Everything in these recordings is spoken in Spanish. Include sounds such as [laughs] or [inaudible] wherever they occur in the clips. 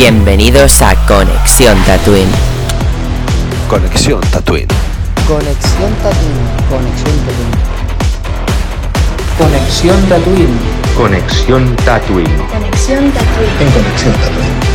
Bienvenidos a Conexión Tatooine. Conexión Tatooine. Conexión Tatooine. Conexión Tatooine. Conexión Tatooine. Conexión Tatooine. Conexión Tatooine. En Conexión Tatooine.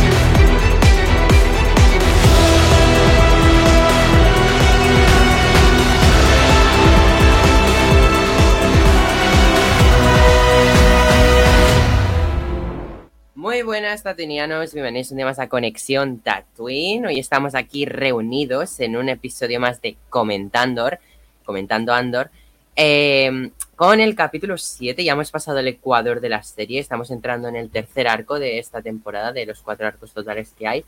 Tatunianos, bienvenidos un día más a Conexión Tatooine. Hoy estamos aquí reunidos en un episodio más de Comentandor, Comentando Andor, eh, con el capítulo 7. Ya hemos pasado el ecuador de la serie, estamos entrando en el tercer arco de esta temporada, de los cuatro arcos totales que hay.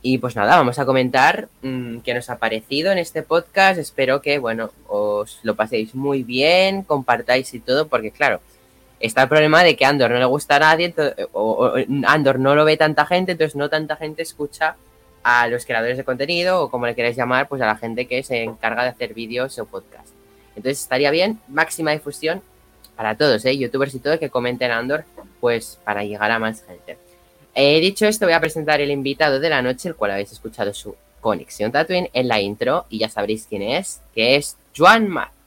Y pues nada, vamos a comentar mmm, qué nos ha parecido en este podcast. Espero que, bueno, os lo paséis muy bien, compartáis y todo, porque claro, está el problema de que Andor no le gusta a nadie, o, Andor no lo ve tanta gente, entonces no tanta gente escucha a los creadores de contenido, o como le queráis llamar, pues a la gente que se encarga de hacer vídeos o podcast. Entonces estaría bien, máxima difusión para todos, ¿eh? youtubers y todo, que comenten Andor, pues para llegar a más gente. Eh, dicho esto, voy a presentar el invitado de la noche, el cual habéis escuchado su conexión Tatooine en la intro, y ya sabréis quién es, que es Juan Matt.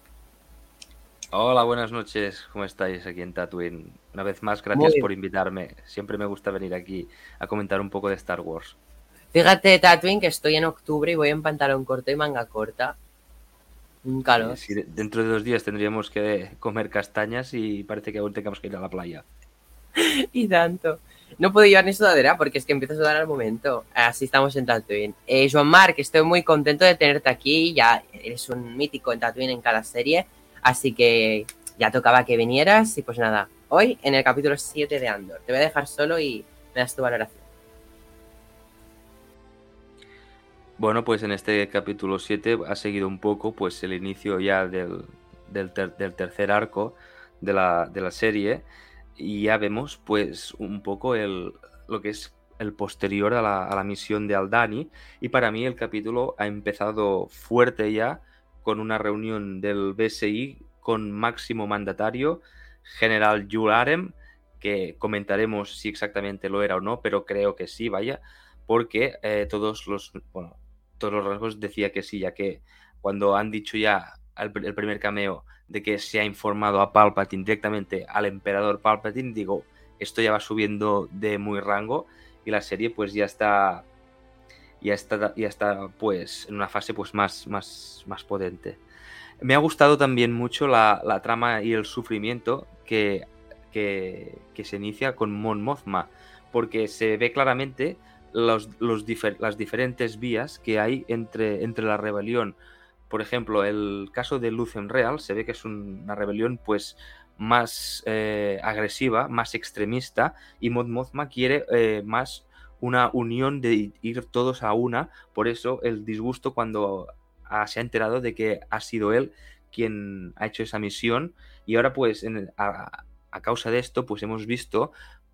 Hola, buenas noches. ¿Cómo estáis aquí en Tatooine? Una vez más, gracias por invitarme. Siempre me gusta venir aquí a comentar un poco de Star Wars. Fíjate, Tatooine, que estoy en octubre y voy en pantalón corto y manga corta. Un calor. Sí, dentro de dos días tendríamos que comer castañas y parece que aún tengamos que ir a la playa. [laughs] y tanto. No puedo llevar ni sudadera porque es que empiezo a sudar al momento. Así estamos en Tatooine. Eh, Joan Marc, estoy muy contento de tenerte aquí. Ya eres un mítico en Tatooine en cada serie. Así que ya tocaba que vinieras y pues nada, hoy en el capítulo 7 de Andor. Te voy a dejar solo y me das tu valoración. Bueno, pues en este capítulo 7 ha seguido un poco pues el inicio ya del, del, ter, del tercer arco de la, de la, serie y ya vemos pues un poco el, lo que es el posterior a la, a la misión de Aldani y para mí el capítulo ha empezado fuerte ya con una reunión del BSI con máximo mandatario, general Yularem, que comentaremos si exactamente lo era o no, pero creo que sí, vaya, porque eh, todos los bueno, todos los rasgos decía que sí, ya que cuando han dicho ya el, el, primer cameo de que se ha informado a Palpatine directamente al emperador Palpatine, digo, esto ya va subiendo de muy rango y la serie pues ya está ya está, pues en una fase pues más, más, más potente. Me ha gustado también mucho la, la trama y el sufrimiento que, que, que, se inicia con Mon Mothma, porque se ve claramente los, los las diferentes vías que hay entre, entre la rebelión. Por ejemplo, el caso de Lucen Real se ve que es un, una rebelión pues más eh, agresiva, más extremista, y Mon Mothma quiere eh, más una unión de ir todos a una, por eso el disgusto cuando se ha enterado de que ha sido él quien ha hecho esa misión. Y ahora pues en, a, causa de esto pues hemos visto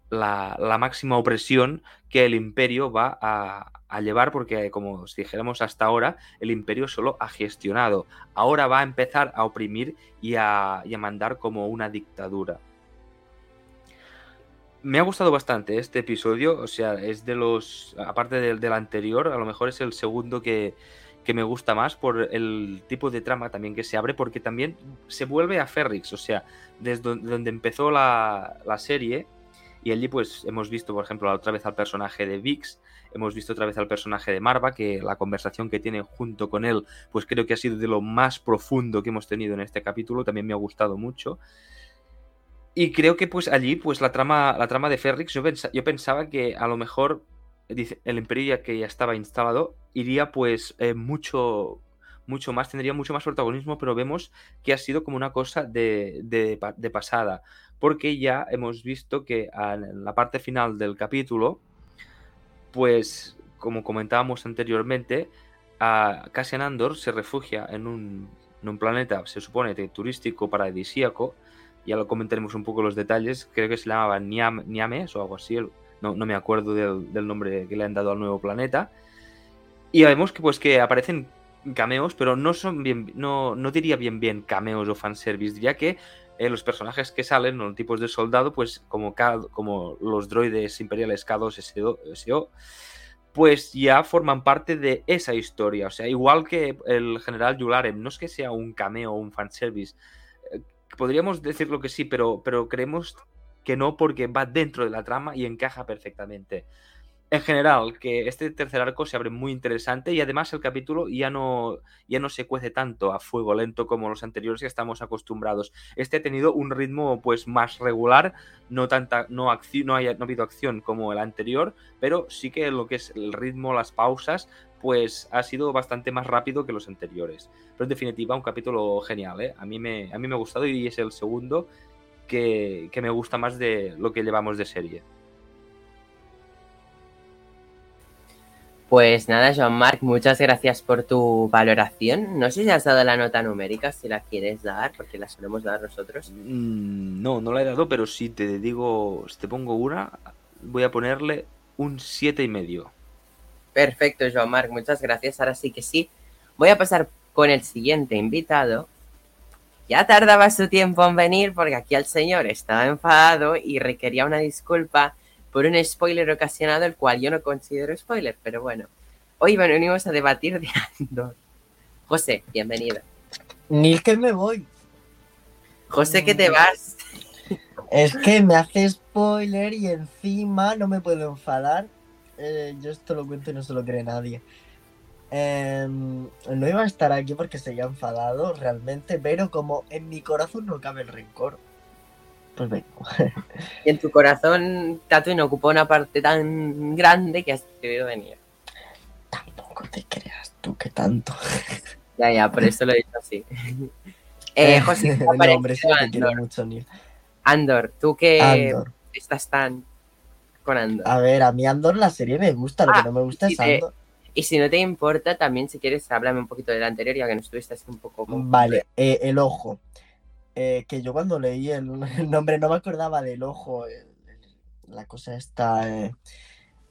la, la, máxima opresión que el imperio va a, llevar porque como os dijéramos hasta ahora el imperio solo ha gestionado, ahora va a empezar a oprimir y a mandar como una dictadura me ha gustado bastante este episodio, o sea, es de los, aparte del, anterior, a lo mejor es el segundo que, que, me gusta más por el tipo de trama también que se abre, porque también se vuelve a Ferrix, o sea, desde donde empezó la, la serie, y allí pues hemos visto, por ejemplo, otra vez al personaje de Vix, hemos visto otra vez al personaje de Marva, que la conversación que tiene junto con él, pues creo que ha sido de lo más profundo que hemos tenido en este capítulo, también me ha gustado mucho. Y creo que pues allí, pues la trama, la trama de Ferrix, yo, pens yo pensaba que a lo mejor el imperio ya que ya estaba instalado iría pues eh, mucho, mucho más, tendría mucho más protagonismo, pero vemos que ha sido como una cosa de, de, de pasada, porque ya hemos visto que en la parte final del capítulo, pues como comentábamos anteriormente, a Cassian Andor se refugia en un, en un planeta, se supone, turístico paradisíaco, ya lo comentaremos un poco los detalles, creo que se llamaba Niam, Niames o algo así, no, no me acuerdo del, nombre que le han dado al nuevo planeta. Y vemos que pues que aparecen cameos, pero no son bien, no, no diría bien bien cameos o fanservice, diría que eh, los personajes que salen, los tipos de soldado, pues como, como los droides imperiales K2 SO, pues ya forman parte de esa historia. O sea, igual que el general Yularen, no es que sea un cameo o un fanservice. Podríamos decirlo que sí, pero, pero creemos que no porque va dentro de la trama y encaja perfectamente. En general, que este tercer arco se abre muy interesante y además el capítulo ya no, ya no se cuece tanto a fuego lento como los anteriores que estamos acostumbrados. Este ha tenido un ritmo pues más regular, no tanta, no, no, no ha habido acción como el anterior, pero sí que lo que es el ritmo, las pausas, pues ha sido bastante más rápido que los anteriores. Pero en definitiva, un capítulo genial, ¿eh? A mí me, a mí me ha gustado y es el segundo que, que me gusta más de lo que llevamos de serie. Pues nada, Jean-Marc, muchas gracias por tu valoración. No sé si has dado la nota numérica, si la quieres dar, porque la solemos dar nosotros. Mm, No, no la he dado, pero si te digo, si te pongo una, voy a ponerle un siete y medio. Perfecto, Jean-Marc, muchas gracias. Ahora sí que sí. Voy a pasar con el siguiente invitado. Ya tardaba su tiempo en venir porque aquí el señor estaba enfadado y requería una disculpa por un spoiler ocasionado, el cual yo no considero spoiler, pero bueno. Hoy venimos a debatir de Andor. José, bienvenido. Ni que me voy. José, que te vas. Es que me hace spoiler y encima no me puedo enfadar. Eh, yo esto lo cuento y no se lo cree nadie. Em, no iba a estar aquí porque se había enfadado realmente, pero como en mi corazón no cabe el rencor, pues vengo. Y en tu corazón, Tatooine ocupó una parte tan grande que has decidido venir. Tampoco te creas tú que tanto. Ya, ya, por eso lo he dicho así. Eh, José, ¿qué te ha no, hombre, sí te quiero Andor? mucho, Neil. Andor, tú que Andor. estás tan con Andor. A ver, a mí Andor la serie me gusta, lo Ah, que no me gusta es te- Andor. Y si no te importa, también si quieres, háblame un poquito del anterior, ya que no estuviste así un poco... con- Vale, eh, el ojo. Eh, que yo cuando leí el, [laughs] el nombre no me acordaba del ojo. el- el- la cosa esta. eh,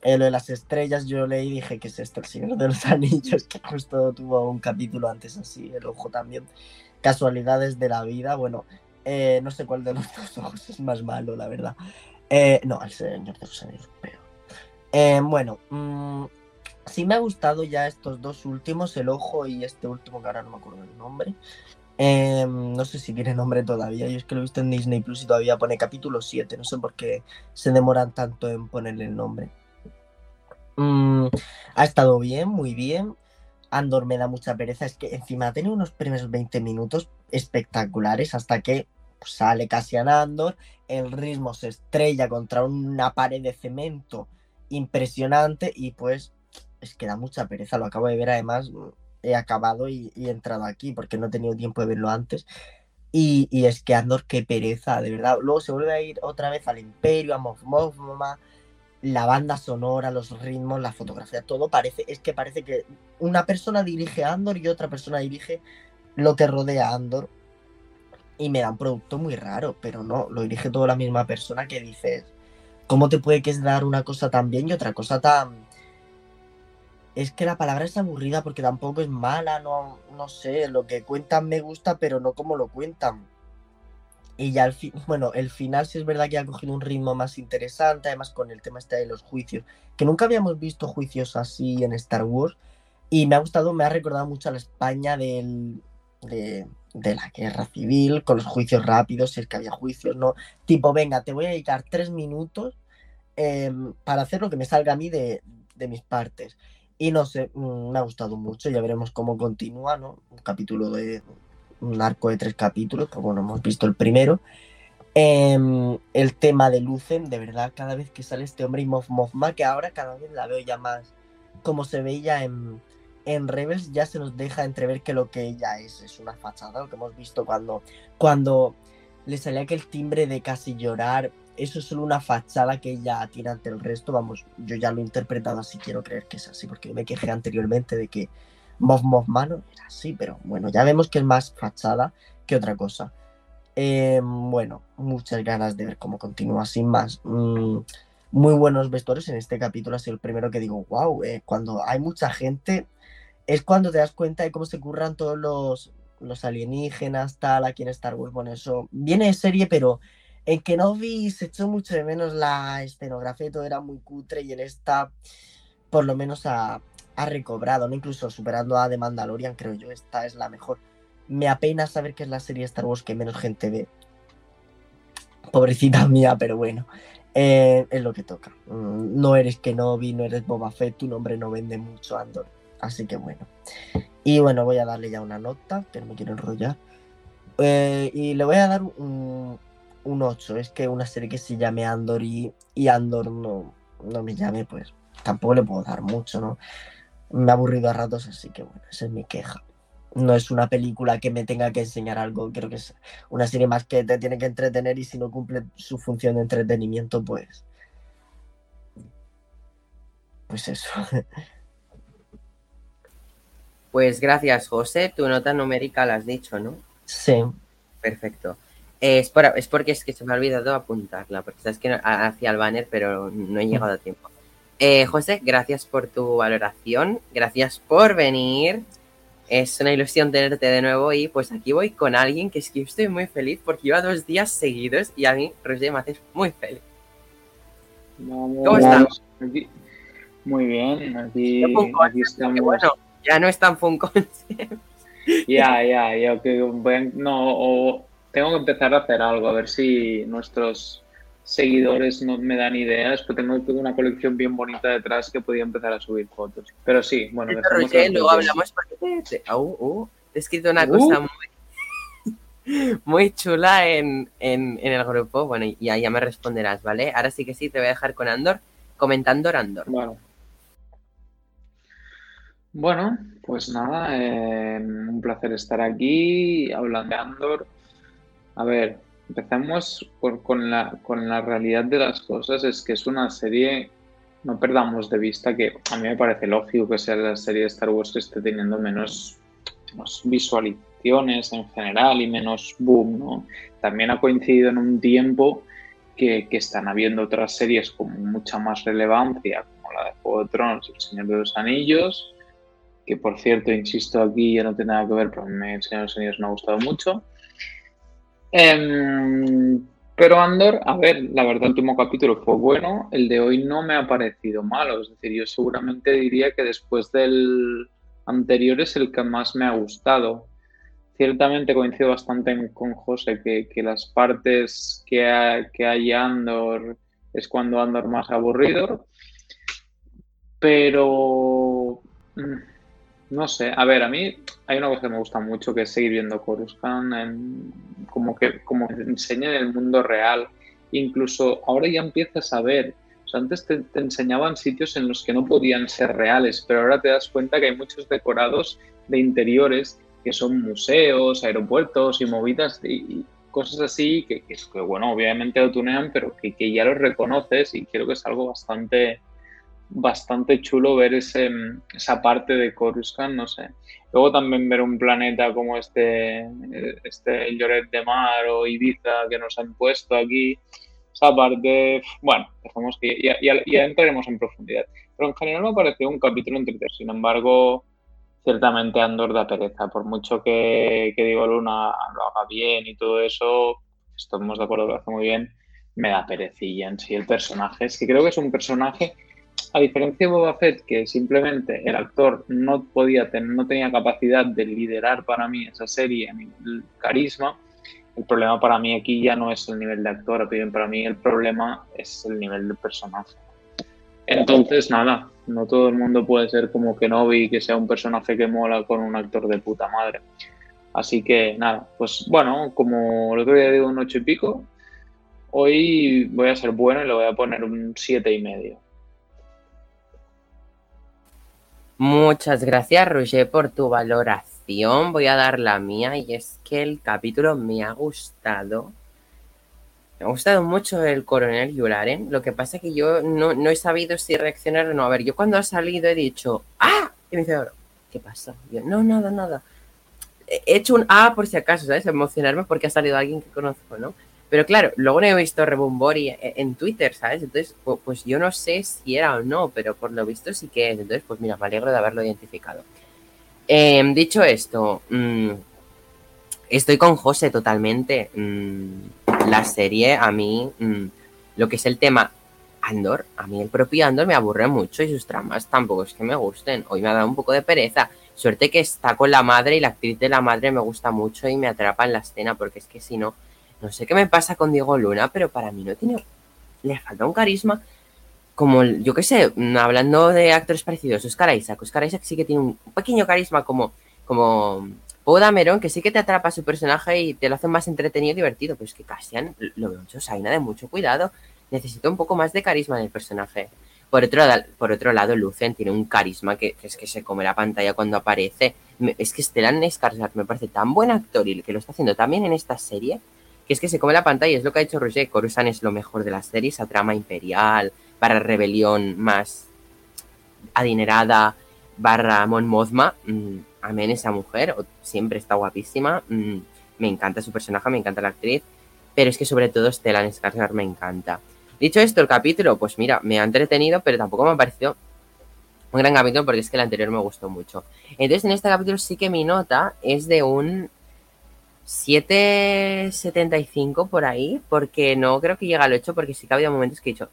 eh, lo de las estrellas, yo leí y dije que es esto, el Señor de los [laughs] Anillos, que justo tuvo un capítulo antes así, el ojo también. Casualidades de la vida, bueno, eh, no sé cuál de los [laughs] dos ojos es más malo, la verdad. Eh, no, el Señor de los Anillos, pero. Eh, bueno, mm, sí me ha gustado ya estos dos últimos, el ojo y este último que ahora no me acuerdo el nombre. Eh, no sé si tiene nombre todavía, yo es que lo he visto en Disney Plus y todavía pone capítulo 7, no sé por qué se demoran tanto en ponerle el nombre. Mm, ha estado bien, muy bien. Andor me da mucha pereza, es que encima tenido unos primeros 20 minutos espectaculares hasta que sale Cassian Andor, el ritmo se estrella contra una pared de cemento impresionante y pues es que da mucha pereza, lo acabo de ver además, mm, he acabado y, he entrado aquí porque no he tenido tiempo de verlo antes. Y, y es que Andor, qué pereza, de verdad. Luego se vuelve a ir otra vez al Imperio, a Moff Mothma, la banda sonora, los ritmos, la fotografía, todo parece, es que parece que una persona dirige a Andor y otra persona dirige lo que rodea a Andor. Y me da un producto muy raro, pero no, lo dirige toda la misma persona que dices, ¿cómo te puede quedar una cosa tan bien y otra cosa tan... Es que la palabra es aburrida porque tampoco es mala, no, no sé, lo que cuentan me gusta, pero no como lo cuentan. Y ya al fin, bueno, el final sí es verdad que ha cogido un ritmo más interesante, además con el tema este de los juicios, que nunca habíamos visto juicios así en Star Wars. Y me ha gustado, me ha recordado mucho a la España del, de, de la guerra civil, con los juicios rápidos, si es que había juicios, ¿no? Tipo, venga, te voy a dedicar tres minutos em, para hacer lo que me salga a mí de, de mis partes. Y no sé, mm, me ha gustado mucho, ya veremos cómo continúa, ¿no? Un capítulo de un arco de tres capítulos, pues bueno, hemos visto el primero. Em, el tema de Lucen, de verdad, cada vez que sale este hombre y Moff Mothma, que ahora cada vez la veo ya más como se veía en, en Rebels, ya se nos deja entrever que lo que ella es es una fachada, lo que hemos visto cuando, cuando le salía aquel timbre de casi llorar, eso es solo una fachada que ella tiene ante el resto, vamos, yo ya lo he interpretado así, quiero creer que es así, porque yo me quejé anteriormente de que Moff Mothma no era así, pero bueno, ya vemos que es más fachada que otra cosa. Eh, bueno, muchas ganas de ver cómo continúa sin más. Mm, muy buenos vestuarios en este capítulo, ha sido el primero que digo, wow, cuando hay mucha gente es cuando te das cuenta de cómo se curran todos los, los alienígenas, tal, aquí en Star Wars, bueno, eso viene de serie, pero en Kenobi se echó mucho de menos la escenografía y todo era muy cutre y en esta por lo menos ha, ha recobrado, ¿no? Incluso superando a The Mandalorian, creo yo, esta es la mejor. Me apena saber que es la serie Star Wars que menos gente ve. Pobrecita mía, pero bueno. eh, es lo que toca. Mm, No eres Kenobi, no eres Boba Fett, tu nombre no vende mucho, Andor. Así que bueno. Y bueno, voy a darle ya una nota, que no me quiero enrollar. Eh, y le voy a dar un, un 8. Es que una serie que se llame Andor y, y Andor no, no me llame, pues tampoco le puedo dar mucho, ¿no? Me ha aburrido a ratos, así que bueno, esa es mi queja. No es una película que me tenga que enseñar algo, creo que es una serie más que te tiene que entretener y si no cumple su función de entretenimiento, pues... Pues eso. [laughs] Pues gracias, José. Tu nota numérica la has dicho, ¿no? Sí. Perfecto. Eh, es, por- es porque es que se me ha olvidado apuntarla, porque sabes que no- ha- hacía el banner, pero no he llegado a tiempo. Eh, José, gracias por tu valoración, gracias por venir. Es una ilusión tenerte de nuevo y pues aquí voy con alguien que es que estoy muy feliz porque lleva dos días seguidos y a mí, Roger, me haces muy feliz. Vamos, ¿Cómo estamos? Aquí- Muy bien, aquí, aquí estamos. Que bueno, ya no es tan Funkon. [laughs] Ya, ya, ya, que no, o tengo que empezar a hacer algo, a ver si nuestros seguidores no me dan ideas, porque tengo tengo una colección bien bonita detrás que podía empezar a subir fotos. Pero sí, bueno, dejemos Roger, luego hablamos porque te, te- he escrito una Uh. cosa muy, [laughs] muy chula en, en, en el grupo. Bueno, y ya, ya me responderás, ¿vale? Ahora sí que sí, te voy a dejar con Andor, comentando Andor. Vale. Bueno, pues nada, eh, un placer estar aquí hablando de Andor. A ver, empecemos por- con la, realidad de las cosas. Es que es una serie, no perdamos de vista que a mí me parece lógico que sea la serie de Star Wars que esté teniendo menos, visualizaciones en general y menos boom, ¿no? También ha coincidido en un tiempo que, que están habiendo otras series con mucha más relevancia, como la de Juego de Tronos El Señor de los Anillos, que por cierto, insisto aquí, ya no tiene nada que ver, pero Señor de los Anillos me ha gustado mucho. Em, pero Andor, a ver, la verdad el último capítulo fue bueno, el de hoy no me ha parecido malo, es decir, yo seguramente diría que después del anterior es el que más me ha gustado. Ciertamente coincido bastante con José que, que las partes que, que hay Andor es cuando Andor más aburrido, pero mm, no sé, a ver, a mí hay una cosa que me gusta mucho que es seguir viendo Coruscant en, como que como enseña en el mundo real. Incluso ahora ya empiezas a ver, o sea, antes te, enseñaban sitios en los que no podían ser reales, pero ahora te das cuenta que hay muchos decorados de interiores que son museos, aeropuertos y movidas y, y cosas así que, bueno, obviamente lo tunean, pero que, que ya los reconoces y creo que es algo bastante bastante chulo ver ese, esa parte de Coruscant, no sé. Luego también ver un planeta como este, este Lloret de Mar o Ibiza que nos han puesto aquí. Esa parte, bueno, dejamos que ya, ya, ya entraremos en profundidad. Pero en general me ha parecido un capítulo entretenido. Sin embargo, ciertamente Andor da pereza. Por mucho que, que Diego Luna lo haga bien y todo eso, estamos de acuerdo lo hace muy bien, me da perecilla en sí el personaje. Es que creo que es un personaje a diferencia de Boba Fett, que simplemente el actor no podía tener, no tenía capacidad de liderar para mí esa serie el carisma, el problema para mí aquí ya no es el nivel de actor, para mí el problema es el nivel de personaje. Entonces, nada, no todo el mundo puede ser como Kenobi, que sea un personaje que mola con un actor de puta madre. Así que nada, pues bueno, como el otro día digo un ocho y pico, hoy voy a ser bueno y le voy a poner un siete y medio. Muchas gracias, Roger, por tu valoración. Voy a dar la mía y es que el capítulo me ha gustado. Me ha gustado mucho el coronel Yularen. Lo que pasa es que yo no, no, he sabido si reaccionar o no. A ver, yo cuando ha salido he dicho, ¡ah! Y me dice, ¿qué pasa? Yo, no, nada, nada. He hecho un ah por si acaso, ¿sabes? Emocionarme porque ha salido alguien que conozco, ¿no? Pero claro, luego no he visto Rebumbori en Twitter, ¿sabes? Entonces, pues, yo no sé si era o no, pero por lo visto sí que es. Entonces, pues mira, me alegro de haberlo identificado. Eh, dicho esto, mmm, Estoy con José totalmente. Mm, la serie, a mí, mm, lo que es el tema Andor, a mí el propio Andor me aburre mucho y sus tramas tampoco es que me gusten. Hoy me ha dado un poco de pereza. Suerte que está con la madre y la actriz de la madre me gusta mucho y me atrapa en la escena, porque es que si no, no sé qué me pasa con Diego Luna, pero para mí no tiene. Le falta un carisma. Como, yo qué sé, mm, hablando de actores parecidos, Oscar Isaac. Oscar Isaac sí que tiene un pequeño carisma como, como Poe Dameron, que sí que te atrapa su personaje y te lo hace más entretenido y divertido. Pero es que Cassian lo veo mucho Saina de mucho cuidado. Necesito un poco más de carisma en el personaje. Por otro, por otro lado, Lucen tiene un carisma que, es que se come la pantalla cuando aparece. Es que Stellan Skarsgård me parece tan buen actor y que lo está haciendo también en esta serie, es que se come la pantalla. Es lo que ha hecho Roger. Coruscant es lo mejor de la serie, esa trama imperial, para rebelión más adinerada, barra Mon Mothma. mm, amén esa mujer, siempre está guapísima. mm, me encanta su personaje, me encanta la actriz. Pero es que sobre todo Stellan Skarsgård me encanta. Dicho esto, el capítulo, pues mira, me ha entretenido, pero tampoco me ha parecido un gran capítulo porque es que el anterior me gustó mucho. Entonces, en este capítulo sí que mi nota es de un 7,75 por ahí, porque no creo que llegue al 8, porque sí que ha habido momentos que he dicho.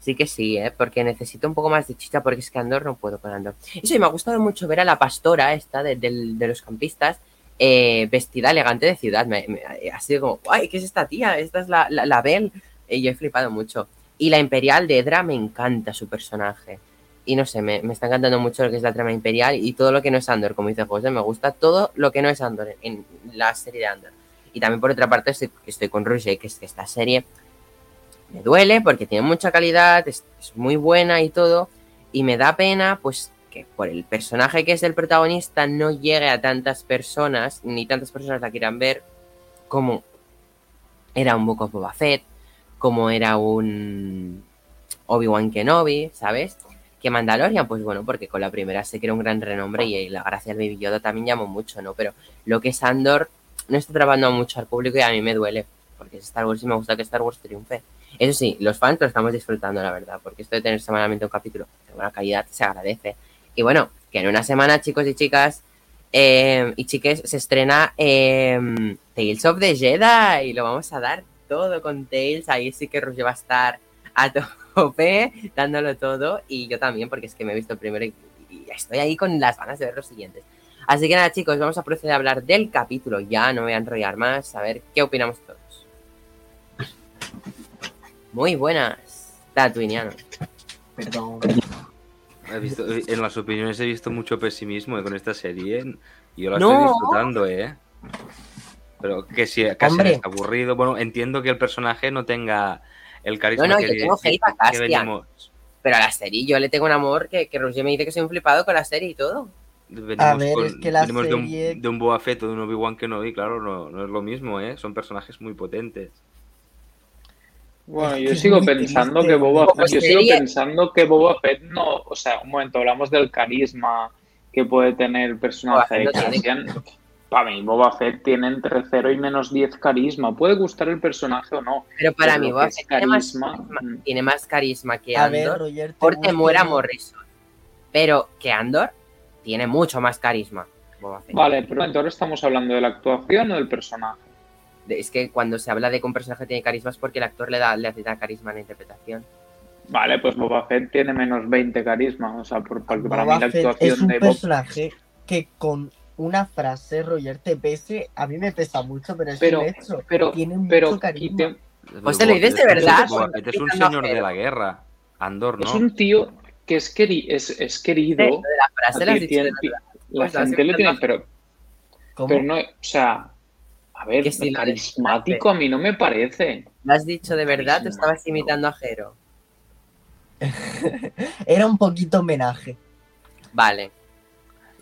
Sí que sí, ¿eh? porque necesito un poco más de chicha, porque es que Andor no puedo con Andor. Y me ha gustado mucho ver a la pastora esta de, de los campistas eh, vestida elegante de ciudad. Me, me- ha sido como, ¡ay, qué es esta tía! Esta es la, la, la Belle. Y yo he flipado mucho. Y la Imperial de Edra me encanta su personaje. Y no sé, me, me está encantando mucho lo que es la trama Imperial y todo lo que no es Andor, como dice José, me gusta todo lo que no es Andor en, la serie de Andor. Y también por otra parte estoy, estoy con Roger, que es que esta serie me duele porque tiene mucha calidad, es, es muy buena y todo. Y me da pena, pues, que por el personaje que es el protagonista no llegue a tantas personas, ni tantas personas la quieran ver, como era un Book of Boba Fett, como era un Obi-Wan Kenobi, ¿sabes? Que Mandalorian, pues bueno, porque con la primera que era un gran renombre y la gracia del Baby Yoda también llamó mucho, ¿no? Pero lo que es Andor no está trabajando mucho al público y a mí me duele, porque es Star Wars y me gusta que Star Wars triunfe. Eso sí, los fans lo estamos disfrutando, la verdad, porque esto de tener semanalmente un capítulo de buena calidad se agradece. Y bueno, que en una semana, chicos y chicas, eh, y chiques, se estrena eh, Tales of the Jedi y lo vamos a dar todo con Tales. Ahí sí que Roger va a estar a tope, [laughs] dándolo todo. Y yo también, porque es que me he visto el primero y, y estoy ahí con las ganas de ver los siguientes. Así que nada, chicos, vamos a proceder a hablar del capítulo. Ya no me voy a enrollar más, a ver qué opinamos todos. Muy buenas, Tatooineanos. Perdón. He visto- en las opiniones he visto mucho pesimismo eh, con esta serie. Y yo la No. estoy disfrutando, ¿eh? Pero que si casi Hombre. es aburrido. Bueno, entiendo que el personaje no tenga el carisma No, no, que, yo tengo que- hate a que Castian. venimos, Pero a la serie yo le tengo un amor que, que Roger me dice que soy un flipado con la serie y todo. venimos A ver, con- es que la venimos de, un, serie- de un Boba Fett o de un Obi-Wan Kenobi, claro, no, no es lo mismo, ¿eh? Son personajes muy potentes. Bueno, yo sigo pensando que Boba Fett, yo sigo serie- pensando que Boba Fett no, o sea, un momento, hablamos del carisma que puede tener el personaje de. Cassian. Para mí, Boba Fett tiene entre 0 y menos 10 carisma. Puede gustar el personaje o no. Pero para Pero mí, Boba Fett tiene más mm. tiene más carisma que A ver, Andor. Roger, Porque muera. Morrison. Pero que Andor tiene mucho más carisma. Boba Fett. Vale, pero entonces estamos hablando de la actuación o del personaje. Es que cuando se habla de que un personaje tiene carisma es porque el actor le da, le hace dar carisma en la interpretación. Vale, pues Boba Fett tiene menos 20 carisma. O sea, por- porque para Boba mí la Fett actuación es un de personaje que con una frase, Roger, te pese, a mí me pesa mucho, pero es Pero- un hecho. Pero, Tiene mucho pero carisma. quite- Pues te lo dices de verdad, Boba cuando Fett es un señor de la guerra. Andor, ¿no? es un tío que es, queri- es, es querido. La frase la tiene- la Pues gente lo tiene, pero, ¿Cómo? pero no, o sea, a ver, sí, carismático a mí no me parece. Lo has dicho de verdad, te estabas imitando a Jero. [laughs] Era un poquito homenaje. Vale.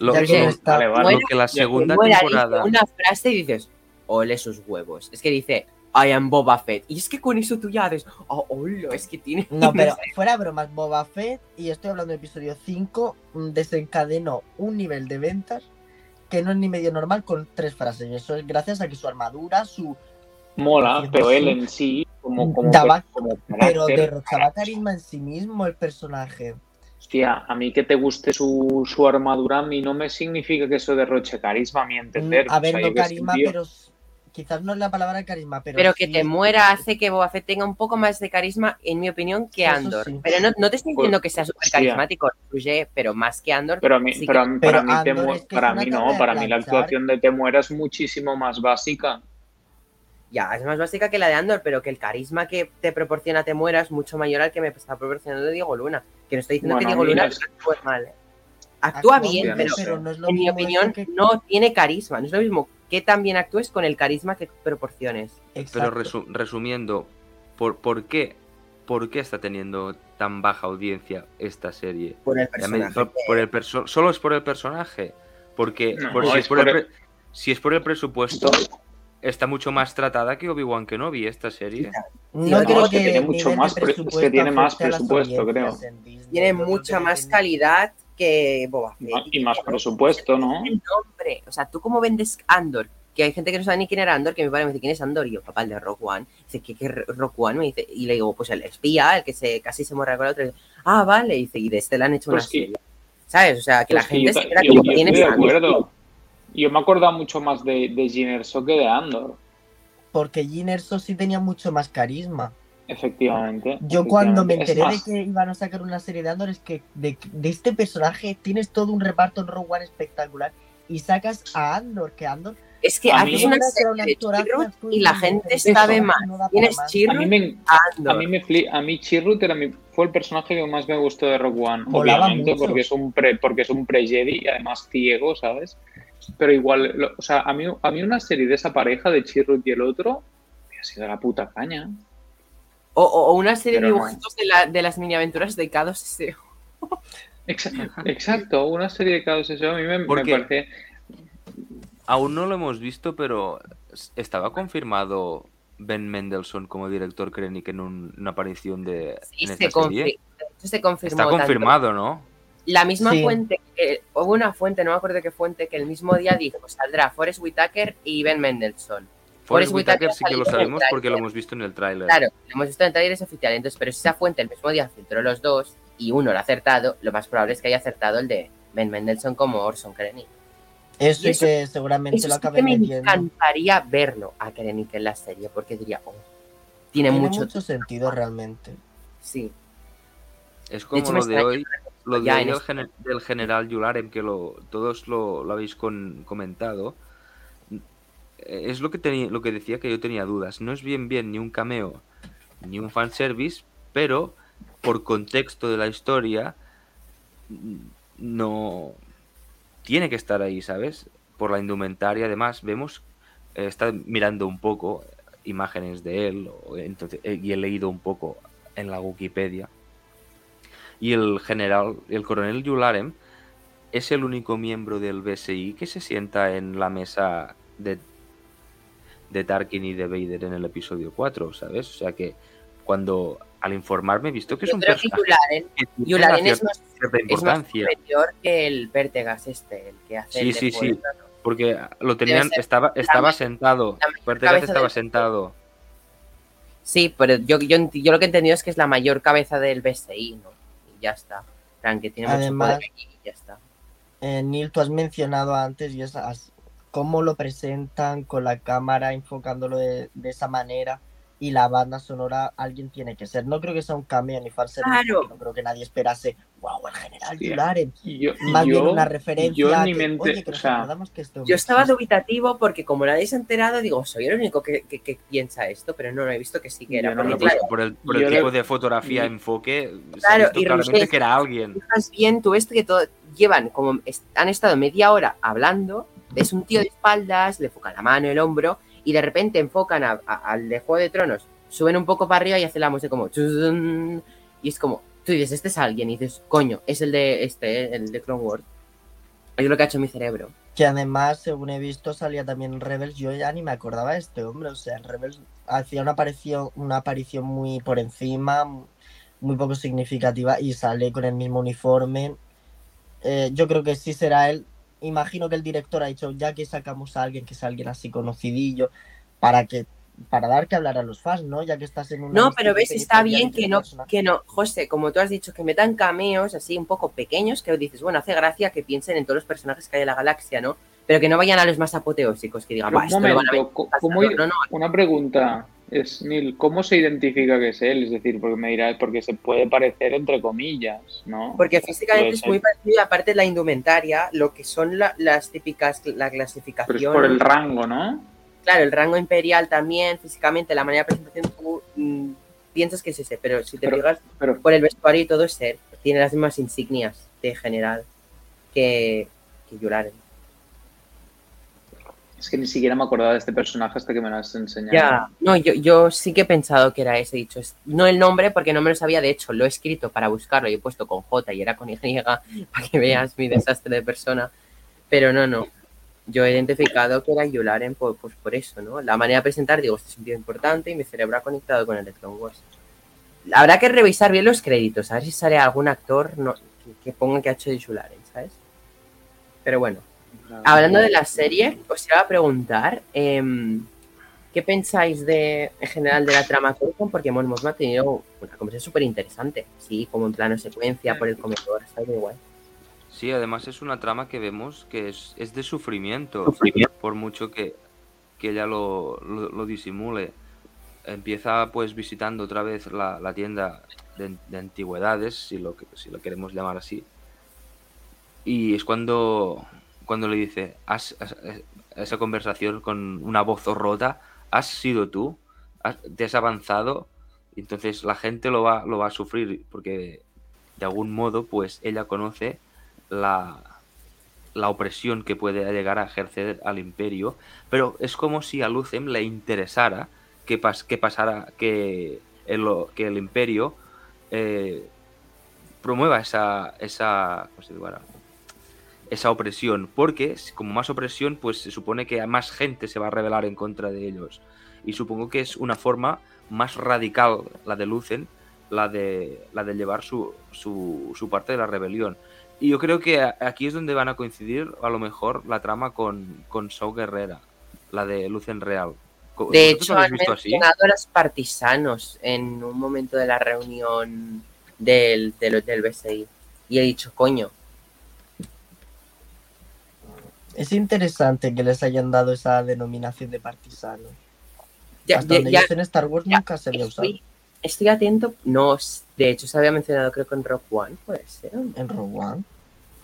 Lo, lo- está- vale, vale. lo Muera- que la segunda Muera, temporada. una frase y dices, ole sus huevos. Es que dice, I am Boba Fett. Y es que con eso tú ya haces, oh, hola, es que tiene. No, [laughs] pero fuera bromas, Boba Fett, y estoy hablando del episodio 5, mm, desencadenó un nivel de ventas que no es ni medio normal con tres frases. Y eso es gracias a que su armadura, su. Mola, pero él en sí, como, como, Daba- como Pero derrochaba carisma en sí mismo el personaje. Hostia, a mí que te guste su, su armadura, a mí no me significa que eso derroche carisma, a mi entender. A ver, O sea, no carisma, pero quizás no es la palabra carisma, pero. Pero que sí- te muera hace que Boba Fett tenga un poco más de carisma, en mi opinión, que Eso Andor. sí. Pero no, no te estoy Pues, diciendo que sea súper carismático, pero más que Andor. Pero a mí, sí que- pero a mí- Pero para mí, te Andor mu- es que es para mí no, para mí la actuación de Te Muera es muchísimo más básica. Ya, es más básica que la de Andor, pero que el carisma que te proporciona Te Muera es mucho mayor al que me está proporcionando Diego Luna. Que no estoy diciendo Bueno, que Diego Luna es- actúe mal. ¿eh? Actúa Actúa bien, bien, pero, no no es lo en mi opinión que- no tiene carisma. No es lo mismo que tan bien actúes con el carisma que proporciones. Pero resu- resumiendo, ¿por, por qué? ¿Por qué está teniendo tan baja audiencia esta serie? Por el personaje. por- por el perso- ¿Solo es por el personaje? Porque No, por- si, es es por por el el- pre- si es por el presupuesto, está mucho más tratada que Obi-Wan Kenobi esta serie. No No, creo es que que tiene mucho más pre- es que presupuesto tiene más creo. Tiene mucha más tiene- calidad que Boba Fett. Y más Tiene- presupuesto, ¿no? El nombre. O sea, tú cómo vendes Andor. Que hay gente que no sabe ni quién era Andor, que mi padre me dice, ¿quién es Andor? Y yo, papá, el de Rock One. Dice, ¿qué, qué Rock One? Me dice, y le digo, pues el espía, el que se casi se morra con el otro. Y dice, ah, vale. Y dice, y de este le han hecho Pues una sí. serie. ¿Sabes? O sea, que la Pues que gente yo, se yo- que yo estoy Andor. Yo me acordaba mucho más de, de Jyn Erso que de Andor, Porque Jyn Erso sí tenía mucho más carisma. efectivamente. Yo cuando me enteré de que iban a sacar una serie de Andor es que de, de este personaje tienes todo un reparto en Rogue One espectacular y sacas a Andor, que Andor Es que A haces una Era serie de Chirrut y la gente sabe Eso, más. Tienes a Chirrut mí me, a mí me fli- a mí Chirrut era mi, fue el personaje que más me gustó de Rogue One, Molaba obviamente, mucho. porque es un pre, porque es un pre-Jedi y además ciego, ¿sabes? Pero igual, lo- o sea, a mí, a mí una serie de esa pareja de Chirrut y el otro me ha sido la puta caña. O, o- o una serie de Pero no. dibujitos de, la- de las mini aventuras de K2SEO. Exa- Exacto, una serie de casos eso a mí me, parece Aún no lo hemos visto, pero estaba confirmado Ben Mendelssohn como director Krennic en un- una aparición de Sí, en se, esta serie. confir- eso se confirmó. Está tanto. confirmado, ¿no? La misma Sí. fuente, que, hubo una fuente, no me acuerdo de qué fuente, que el mismo día dijo, saldrá Forrest Whitaker y Ben Mendelssohn. Forrest Forrest Whitaker Whitaker sí que lo sabemos porque lo tráiler. hemos visto en el tráiler. Claro, lo hemos visto en el trailer, es oficial. Entonces, pero si esa fuente el mismo día filtró los dos y uno lo ha acertado, lo más probable es que haya acertado el de Ben Mendelssohn como Orson Krennic. Eso Y es eso- que seguramente Eso lo acaben me encantaría verlo a Krennic en la serie, porque diría, oh, tiene, Tiene mucho... mucho sentido realmente. Sí. Es como hecho, lo de hoy, lo ya en este- del general Yularen, que lo, todos lo, lo habéis con- comentado. Es lo que, tenía, lo que decía que yo tenía dudas. No es bien bien ni un cameo ni un fanservice, pero por contexto de la historia no tiene que estar ahí, ¿sabes? Por la indumentaria, además, vemos, eh, está mirando un poco imágenes de él, o- entonces, eh, y he leído un poco en la Wikipedia. Y el general, el coronel Yularen, es el único miembro del BSI que se sienta en la mesa de, de Tarkin y de Vader en el episodio 4, ¿sabes? O sea que cuando al informarme he visto que es un creo personaje Yularen, que Yularen una es más, es más superior que el Vertegas este, el que hace Sí, el sí, sí. Porque lo tenían, estaba, estaba sentado. cabeza estaba sentado. Sí, pero yo, yo, yo lo que he entendido es que es la mayor cabeza del BSI, ¿no? Ya está. Plan, que tiene Además- mucho y ya está. Eh, Neil, tú has mencionado antes y es cómo lo presentan con la cámara enfocándolo de, de esa manera y la banda sonora alguien tiene que ser. No creo que sea un cameo ni falso. Claro. No creo que nadie esperase, wow, el general. Y yo, Más bien una referencia yo mi que, mente, oye, que o nos sea, acordamos que este Yo estaba dubitativo porque como nadie se ha enterado, digo, soy el único que, que- que piensa esto, pero no, no he visto que sí que era. No porque, lo pues claro, por el, por el tipo le- de fotografía, y- enfoque, se ha Claro, visto y claramente que era alguien. más bien tú ves que todo, llevan como est- han estado media hora hablando, ves un tío de espaldas, le enfocan la mano, el hombro, y de repente enfocan a- a- al de Juego de Tronos, suben un poco para arriba y hace la música como y es como, tú dices, este es alguien, y dices, coño, es el de este, el de Clone Wars. Es lo que ha hecho mi cerebro. Que además, según he visto, salía también Rebels. Yo ya ni me acordaba de este hombre. O sea, en Rebels hacía una aparición, una aparición muy por encima, muy poco significativa, y sale con el mismo uniforme. Eh, yo creo que sí será él. Imagino que el director ha dicho, ya que sacamos a alguien que sea alguien así conocidillo, para que para dar que hablar a los fans, ¿no? Ya que estás en una No, pero ves, está bien que no, personajes. que no, José, como tú has dicho, que metan cameos así un poco pequeños, que dices, bueno, hace gracia que piensen en todos los personajes que hay en la galaxia, ¿no? Pero que no vayan a los más apoteósicos, que digan, Pero un esto lo van a momento, ver. ¿cómo i- No, no, Una pregunta es, Neil, ¿cómo se identifica que es él? Es decir, porque me dirás, porque se puede parecer entre comillas, ¿no? Porque físicamente es muy parecido, aparte de la indumentaria, lo que son la- las típicas, la Pero clasificación. es por el rango, ¿no? Claro, el rango imperial también, físicamente, la manera de presentación, tú mm, piensas que es ese, pero si te Pero- fijas Pero por el vestuario y todo es él. Tiene las mismas insignias de general que, que Yularen. es que ni siquiera me acordaba de este personaje hasta que me lo has enseñado. Ya, no, yo, yo sí que he pensado que era ese dicho. No el nombre, porque no me lo sabía, de hecho, lo he escrito para buscarlo y he puesto con J y era con Y, [laughs] para que veas mi desastre de persona. Pero no, no. Yo he identificado que era Yularen por, pues por eso, ¿no? La manera de presentar, digo, este es un tío importante y mi cerebro ha conectado con el de Clone Wars. Habrá que revisar bien los créditos, a ver si sale algún actor no, que, que ponga que ha hecho de Yularen, ¿sabes? Pero bueno. Hablando de la serie, os iba a preguntar em, qué pensáis de, en general de la trama porque Mon ha tenido una conversación súper interesante, sí, como en plano secuencia, por el comedor, está muy guay. Sí, además es una trama que vemos que es, es de sufrimiento, Sufrimiento. por mucho que, que ella lo, lo- lo disimule. Empieza pues visitando otra vez la, la tienda de, de antigüedades, si lo, si lo queremos llamar así. Y es cuando, cuando le dice, "Has- has- esa conversación con una voz rota, ¿has sido tú? ¿Has- ¿Te has avanzado? Entonces la gente lo va, lo va a sufrir porque de algún modo pues ella conoce la, la opresión que puede llegar a ejercer al imperio, pero es como si a Lucem le interesara que, pas- que pasara, que el, que el imperio eh, promueva esa, esa, ¿cómo se esa opresión, porque como más opresión, pues se supone que más gente se va a rebelar en contra de ellos. Y supongo que es una forma más radical la de Lucen, la de, la de llevar su, su parte de la rebelión. Y yo creo que aquí es donde van a coincidir a lo mejor la trama con, con Saw Guerrera, la de Lucen Real. De ¿Vosotros hecho, han visto así? mencionado a los partisanos en un momento de la reunión del, del, del BSI. Y he dicho, coño, Es interesante que les hayan dado esa denominación de partisano. ya, Hasta ya- donde ya yo sé en Star Wars ya, nunca se había usado. Estoy, atento. No, de hecho, se había mencionado, creo que en Rock One, puede ser. En Rogue One.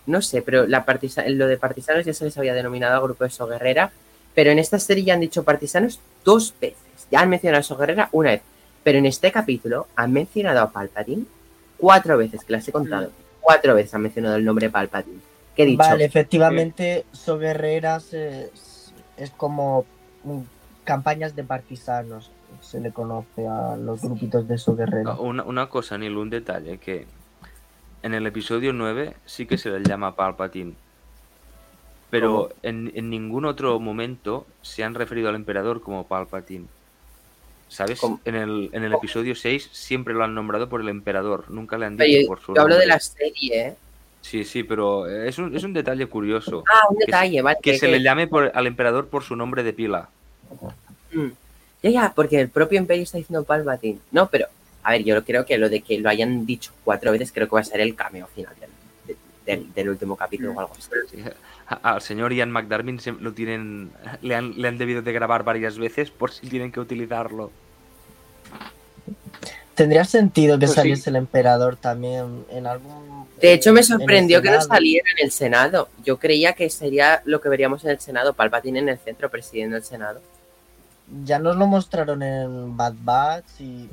No sé, pero la partisa- lo de partisanos ya se les había denominado a grupo de Soguerrera, pero en esta serie ya han dicho partisanos dos veces. Ya han mencionado a Soguerrera una vez, pero en este capítulo han mencionado a Palpatine cuatro veces, que las he contado. Cuatro veces han mencionado el nombre Palpatine. ¿Qué he dicho? Vale, efectivamente, So Guerreras es, es como campañas de partisanos. Se le conoce a los grupitos de So Guerrera. Ah, Una, una cosa, Neil, un detalle, que en el episodio 9 sí que se le llama Palpatine. Pero en, en ningún otro momento se han referido al emperador como Palpatine. ¿Sabes? ¿Cómo? En el, en el episodio 6 siempre lo han nombrado por el emperador. Nunca le han dicho yo, por su yo hablo de nombre. la serie, ¿eh? Sí, sí, pero es un, es un detalle curioso. Ah, un Que se- detalle, vale. Que se que- le llame por, al emperador por su nombre de pila. Mm. Ya, ya, porque el propio Imperio está diciendo Palpatine. No, pero, a ver, yo creo que lo de que lo hayan dicho cuatro veces creo que va a ser el cameo final del, de- del, del último capítulo o algo así. Sí. Al señor Ian McDarmin se- lo tienen, le han, le han debido de grabar varias veces por si tienen que utilizarlo. Tendría sentido que Pues sí. saliese el emperador también en algún. De hecho, me sorprendió que no saliera en el Senado. Yo creía que sería lo que veríamos en el Senado, Palpatine en el centro presidiendo el Senado. Ya nos lo mostraron en Bad Batch y,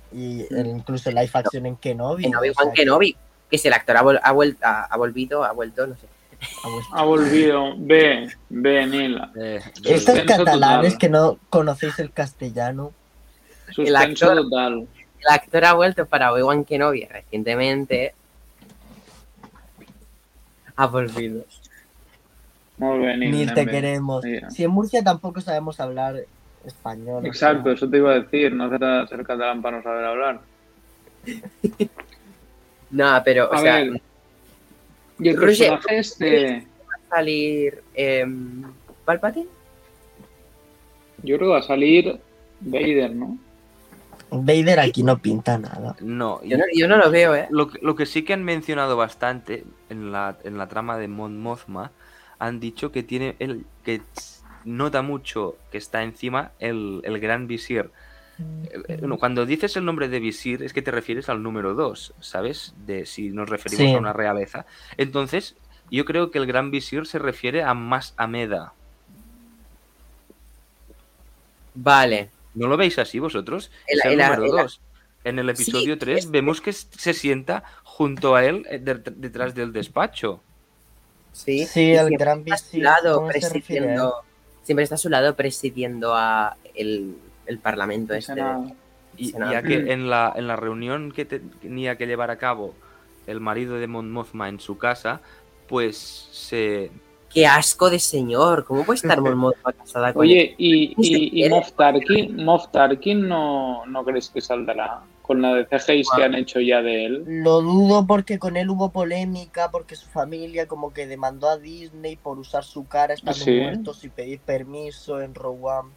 incluso en live action en Kenobi. En o Obi-Wan sea, Kenobi, que si el actor ha, vol- ha, vuel- ha- ha volvido, ha vuelto, no sé. Ha volvido. Ve, ve, Neil. Eh, Estos catalanes total. que no conocéis el castellano. Suspenso actor- total. El actor ha vuelto para Obi-Wan Kenobi recientemente. Ha volvido. Muy bien, te queremos. Si en Murcia tampoco sabemos hablar español. o Exacto, sea, eso te iba a decir. No hace ser catalán para no saber hablar. [laughs] No, pero, o A sea, ver. Y el Roger, personaje este. va a salir em, Palpatine. Yo creo que va a salir Vader, ¿no? Vader aquí no pinta nada. No, Yo no, yo no lo veo, ¿eh? lo, que- lo que sí que han mencionado bastante en la, en la trama de Mon Mothma, han dicho que tiene el que nota mucho que está encima el, el gran visir. Eh, eh, no, Cuando dices el nombre de visir es que te refieres al número 2, ¿sabes? De si nos referimos Sí. a una realeza. Entonces, yo creo que el gran visir se refiere a más Ameda. Vale. ¿No lo veis así vosotros? El- es el, el- número el- 2. En el episodio Sí, 3 es- vemos que se sienta junto a él eh, de- detrás del despacho. Sí, Sí, el gran visir, lado ¿cómo se refiere? presidiendo. Siempre está a su lado presidiendo a el, el parlamento este. Y ya que en la, en la reunión que te- tenía que llevar a cabo el marido de Mon Mothma en su casa, pues se... Qué asco de señor. ¿Cómo puede estar Mon [laughs] Mothma casada con él? Oye, y, se y, y quiere. Moff Tarkin, Moff Tarkin no, no crees que saldrá con la de CGI que han hecho ya de él. Lo dudo porque con él hubo polémica, porque su familia como que demandó a Disney por usar su cara estando Sí. muertos y pedir permiso en Rogue One.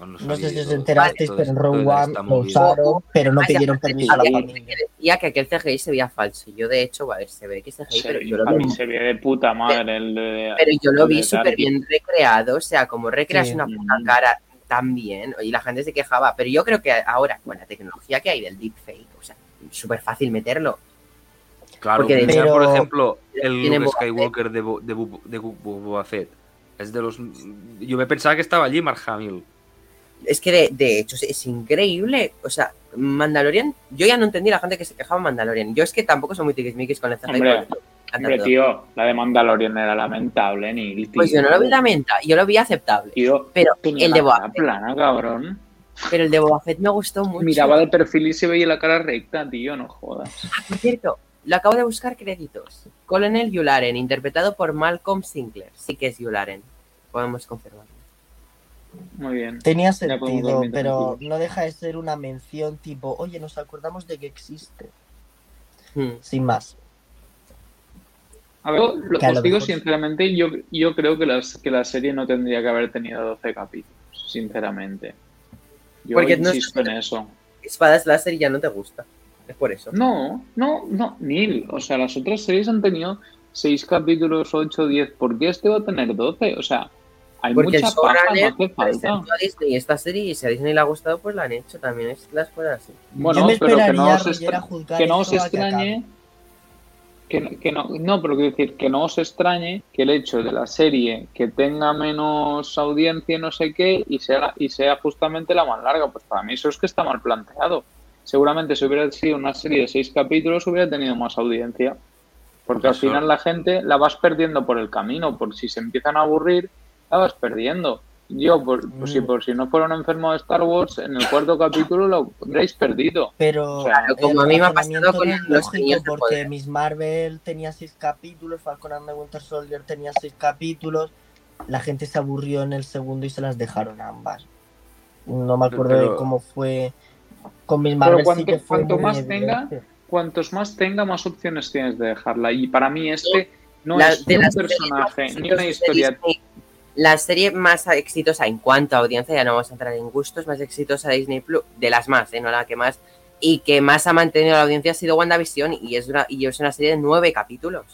no, No sé si os enterasteis, pero en Rogue One lo usaron, pero no Hay pidieron permiso a la que- familia. que decía que aquel CGI se veía falso. Yo, de hecho, a ver, se ve que es CGI, pero yo lo a vi mí se ve de puta madre el de. Pero yo lo vi súper bien recreado, o sea, como recreas Sí. una puta cara tan bien, y la gente se quejaba, pero yo creo que ahora, con la tecnología que hay del deepfake, o sea, súper fácil meterlo. Claro, Porque de hecho- por ejemplo, el Luke. Skywalker de, Bo- de, de Boba Fett. Es de los... Yo me pensaba que estaba allí Mark Hamill. Es que de, de hecho es, es increíble, o sea, Mandalorian, yo ya no entendí la gente que se quejaba de Mandalorian, yo es que tampoco soy muy tiquismiquis con el CGI, Hombre, tío, la de Mandalorian era lamentable, Neil. Pues yo no lo vi lamenta, yo lo vi aceptable, Tío, pero el de Boba Fett, plana, cabrón. pero el de Boba Fett me gustó mucho. Miraba de perfil y se veía la cara recta, tío, no jodas. Por cierto, lo acabo de buscar créditos. Colonel Yularen, interpretado por Malcolm Sinclair. Sí que es Yularen. Podemos confirmarlo. Muy bien. Tenía sentido, pero no deja de ser una mención tipo, oye, nos acordamos de que existe, Hmm. sin más. A ver, lo- os lo digo mejor- sinceramente, yo, yo creo que, las, que la serie no tendría que haber tenido 12 capítulos, sinceramente. Yo Porque no insisto en eso. Espadas láser ya no te gusta. Es por eso. No, no, no, Neil. O sea, las otras series han tenido 6 capítulos, 8, 10. ¿Por qué este va a tener 12? O sea, hay Porque el mucha paja, no hace falta. a Disney esta serie y si a Disney le ha gustado, pues la han hecho. También es las cosas así. Bueno, pero que no esperaría, os, que no os extrañe. Que, no- que no, no, pero quiero decir, que no os extrañe que el hecho de la serie que tenga menos audiencia y no sé qué y sea, y sea justamente la más larga, pues para mí eso es que está mal planteado. Seguramente si hubiera sido una serie de seis capítulos hubiera tenido más audiencia. Porque al final la gente la vas perdiendo por el camino, por si se empiezan a aburrir, la vas perdiendo. Yo, por, si, Mm. por si no fuera un enfermo de Star Wars, en el cuarto capítulo lo habréis perdido. Pero Claro, como a mí me ha pasado con los lógico Niños porque Poder. Miss Marvel tenía seis capítulos, Falcon and the Winter Soldier tenía seis capítulos, la gente se aburrió en el segundo y se las dejaron ambas. No me acuerdo Pero- de cómo fue con Miss Marvel sí cuanto- que fue cuanto muy más tenga. Cuantos más tenga, más opciones tienes de dejarla. Y para mí este no La- es de un personaje, ni una historia. La serie más exitosa en cuanto a audiencia, ya no vamos a entrar en gustos, más exitosa de Disney Plus, de las más, ¿eh? no la que más, y que más ha mantenido la audiencia ha sido WandaVision y es una, y es una serie de nueve capítulos.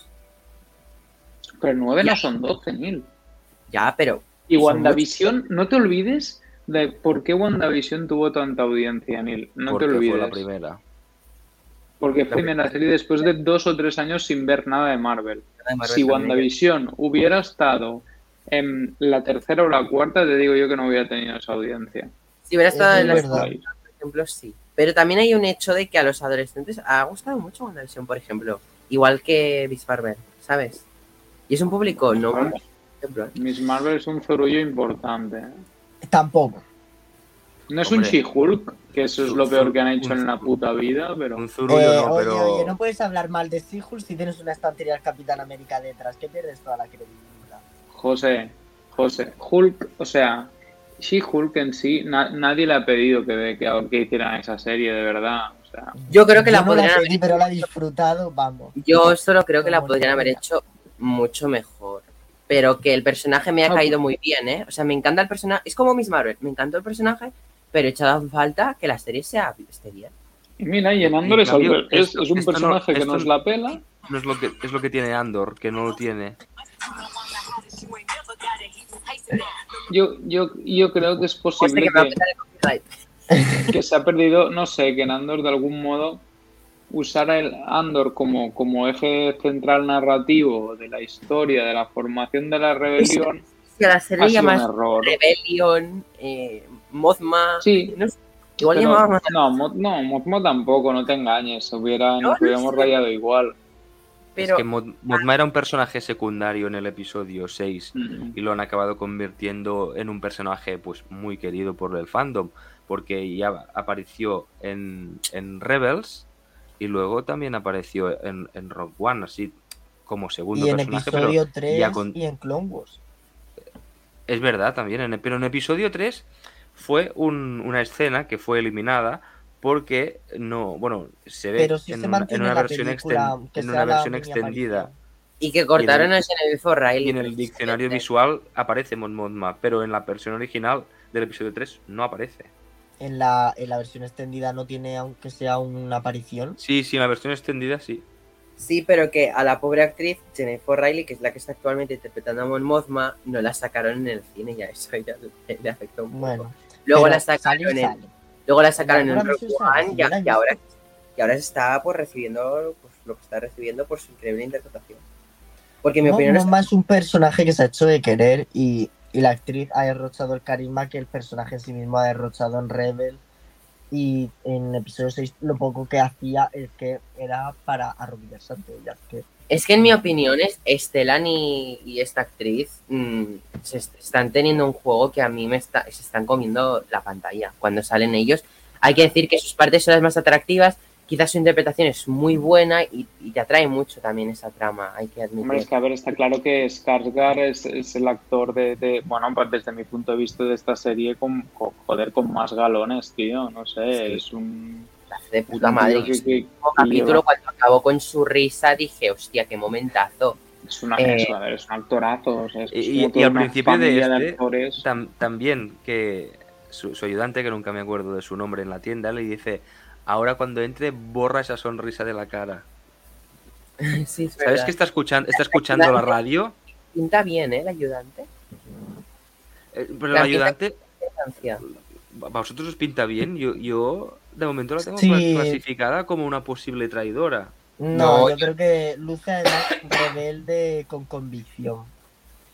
Pero nueve Ya. no son doce mil. Ya, pero Y WandaVision, no te olvides de por qué WandaVision tuvo tanta audiencia, Neil. No porque te olvides. fue la primera. Porque fue primera serie después de dos o tres años sin ver nada de Marvel. Marvel Si. WandaVision hubiera estado en la tercera o la cuarta, te digo yo que no hubiera tenido esa audiencia. si hubiera estado Es en la segunda, por ejemplo, sí. Pero también hay un hecho de que a los adolescentes ha gustado mucho WandaVision, por ejemplo, igual que Miss Marvel, ¿sabes? Y es un público no por ejemplo, ¿eh? Miss Marvel es un zorullo importante. ¿eh? Tampoco. No es Hombre. un She-Hulk, que eso es lo peor que han hecho en la puta vida, pero. Un zurullo Eh, no, oye, pero... oye, no puedes hablar mal de Seahulk si tienes una estantería del Capitán América detrás, que pierdes toda la credibilidad. José, José, Hulk, o sea, She-Hulk en sí, na- nadie le ha pedido que, que, que hicieran esa serie, de verdad. O sea, Yo creo que Yo la no podrían la haber pedí, pero la he disfrutado, vamos. Yo solo creo que la podrían haber hecho mucho mejor. pero que el personaje me ha caído muy bien, ¿eh? O sea, me encanta el personaje. Es como Miss Marvel, me encantó el personaje, pero he echado en falta que la serie sea esté bien. Y mira, y en Andor es, cambio, es, esto- es un esto no- personaje que nos no- la pela. No es lo que es lo que tiene Andor, que no lo tiene. Yo, yo, yo creo que es posible que [laughs] que, se ha perdido, no sé, que en Andor de algún modo usara el Andor como, como eje central narrativo de la historia, de la formación de la rebelión, [laughs] Si a la serie llamas. Rebellion, eh, Mothma. Sí, no sé, igual Pero, no, Mo- no, Mothma tampoco, no te engañes, hubiera, No, nos no hubiéramos sé. rayado igual. Pero es que Mod- Mothma era un personaje secundario en el episodio 6 Mm. y lo han acabado convirtiendo en un personaje pues muy querido por el fandom porque ya apareció en, en Rebels y luego también apareció en, en Rogue One así como segundo Y en personaje pero episodio 3 ya con- y en Clone Wars. es verdad también en, pero en episodio 3 fue un- una escena que fue eliminada porque no bueno se ve Pero si en, se una, en versión, película, exten- que en una versión extendida y que cortaron el- a Genevieve O'Reilly. Y en el diccionario visual aparece Mon Mothma, pero en la versión original del episodio 3 no aparece. En la, en la versión extendida no tiene, aunque sea una aparición. Sí, sí, en la versión extendida sí. Sí, pero que a la pobre actriz Jennifer O'Reilly, que es la que está actualmente interpretando a Mon Mothma, no la sacaron en el cine y a eso ya le, afectó un poco. Bueno, luego la sale sacaron en, sale. Luego la sacaron En Rogue One y, y ahora, y ahora se está pues recibiendo pues, lo que está recibiendo por su increíble interpretación. Porque mi opinión es Mothma es un personaje que se ha hecho de querer y, y la actriz ha derrochado el carisma que el personaje en sí mismo ha derrochado en Rebel. Y en episodio 6 lo poco que hacía es que era para arrodillarse ante ella. Que Es que en mi opinión es Estelan y, y esta actriz mm, se est- están teniendo un juego que a mí me está, se están comiendo la pantalla cuando salen ellos. Hay que decir que sus partes son las más atractivas, quizás su interpretación es muy buena y, y te atrae mucho también esa trama, hay que Hombre, es admitir. que a ver, está claro que Skarsgård es, es el actor de, de- bueno, pues desde mi punto de vista de esta serie, con, con- joder, con más galones, tío, no sé, Sí. es un... De puta madre. el último capítulo, cuando acabó con su risa, dije, hostia, qué momentazo. Es, una, Eh, a ver, es un actorazo, o sea, es Y- al principio de este. Tam- también que su, su ayudante, que nunca me acuerdo de su nombre en la tienda, le dice, ahora cuando entre, borra esa sonrisa de la cara. [laughs] sí, es ¿Sabes verdad. que está escuchando, está escuchando la radio? Pinta bien, ¿eh? El ayudante. Eh, Pero el ayudante. ¿a vosotros os pinta bien? Yo, yo de momento la tengo Sí. clasificada como una posible traidora. No, No, yo creo que luce además rebelde con convicción.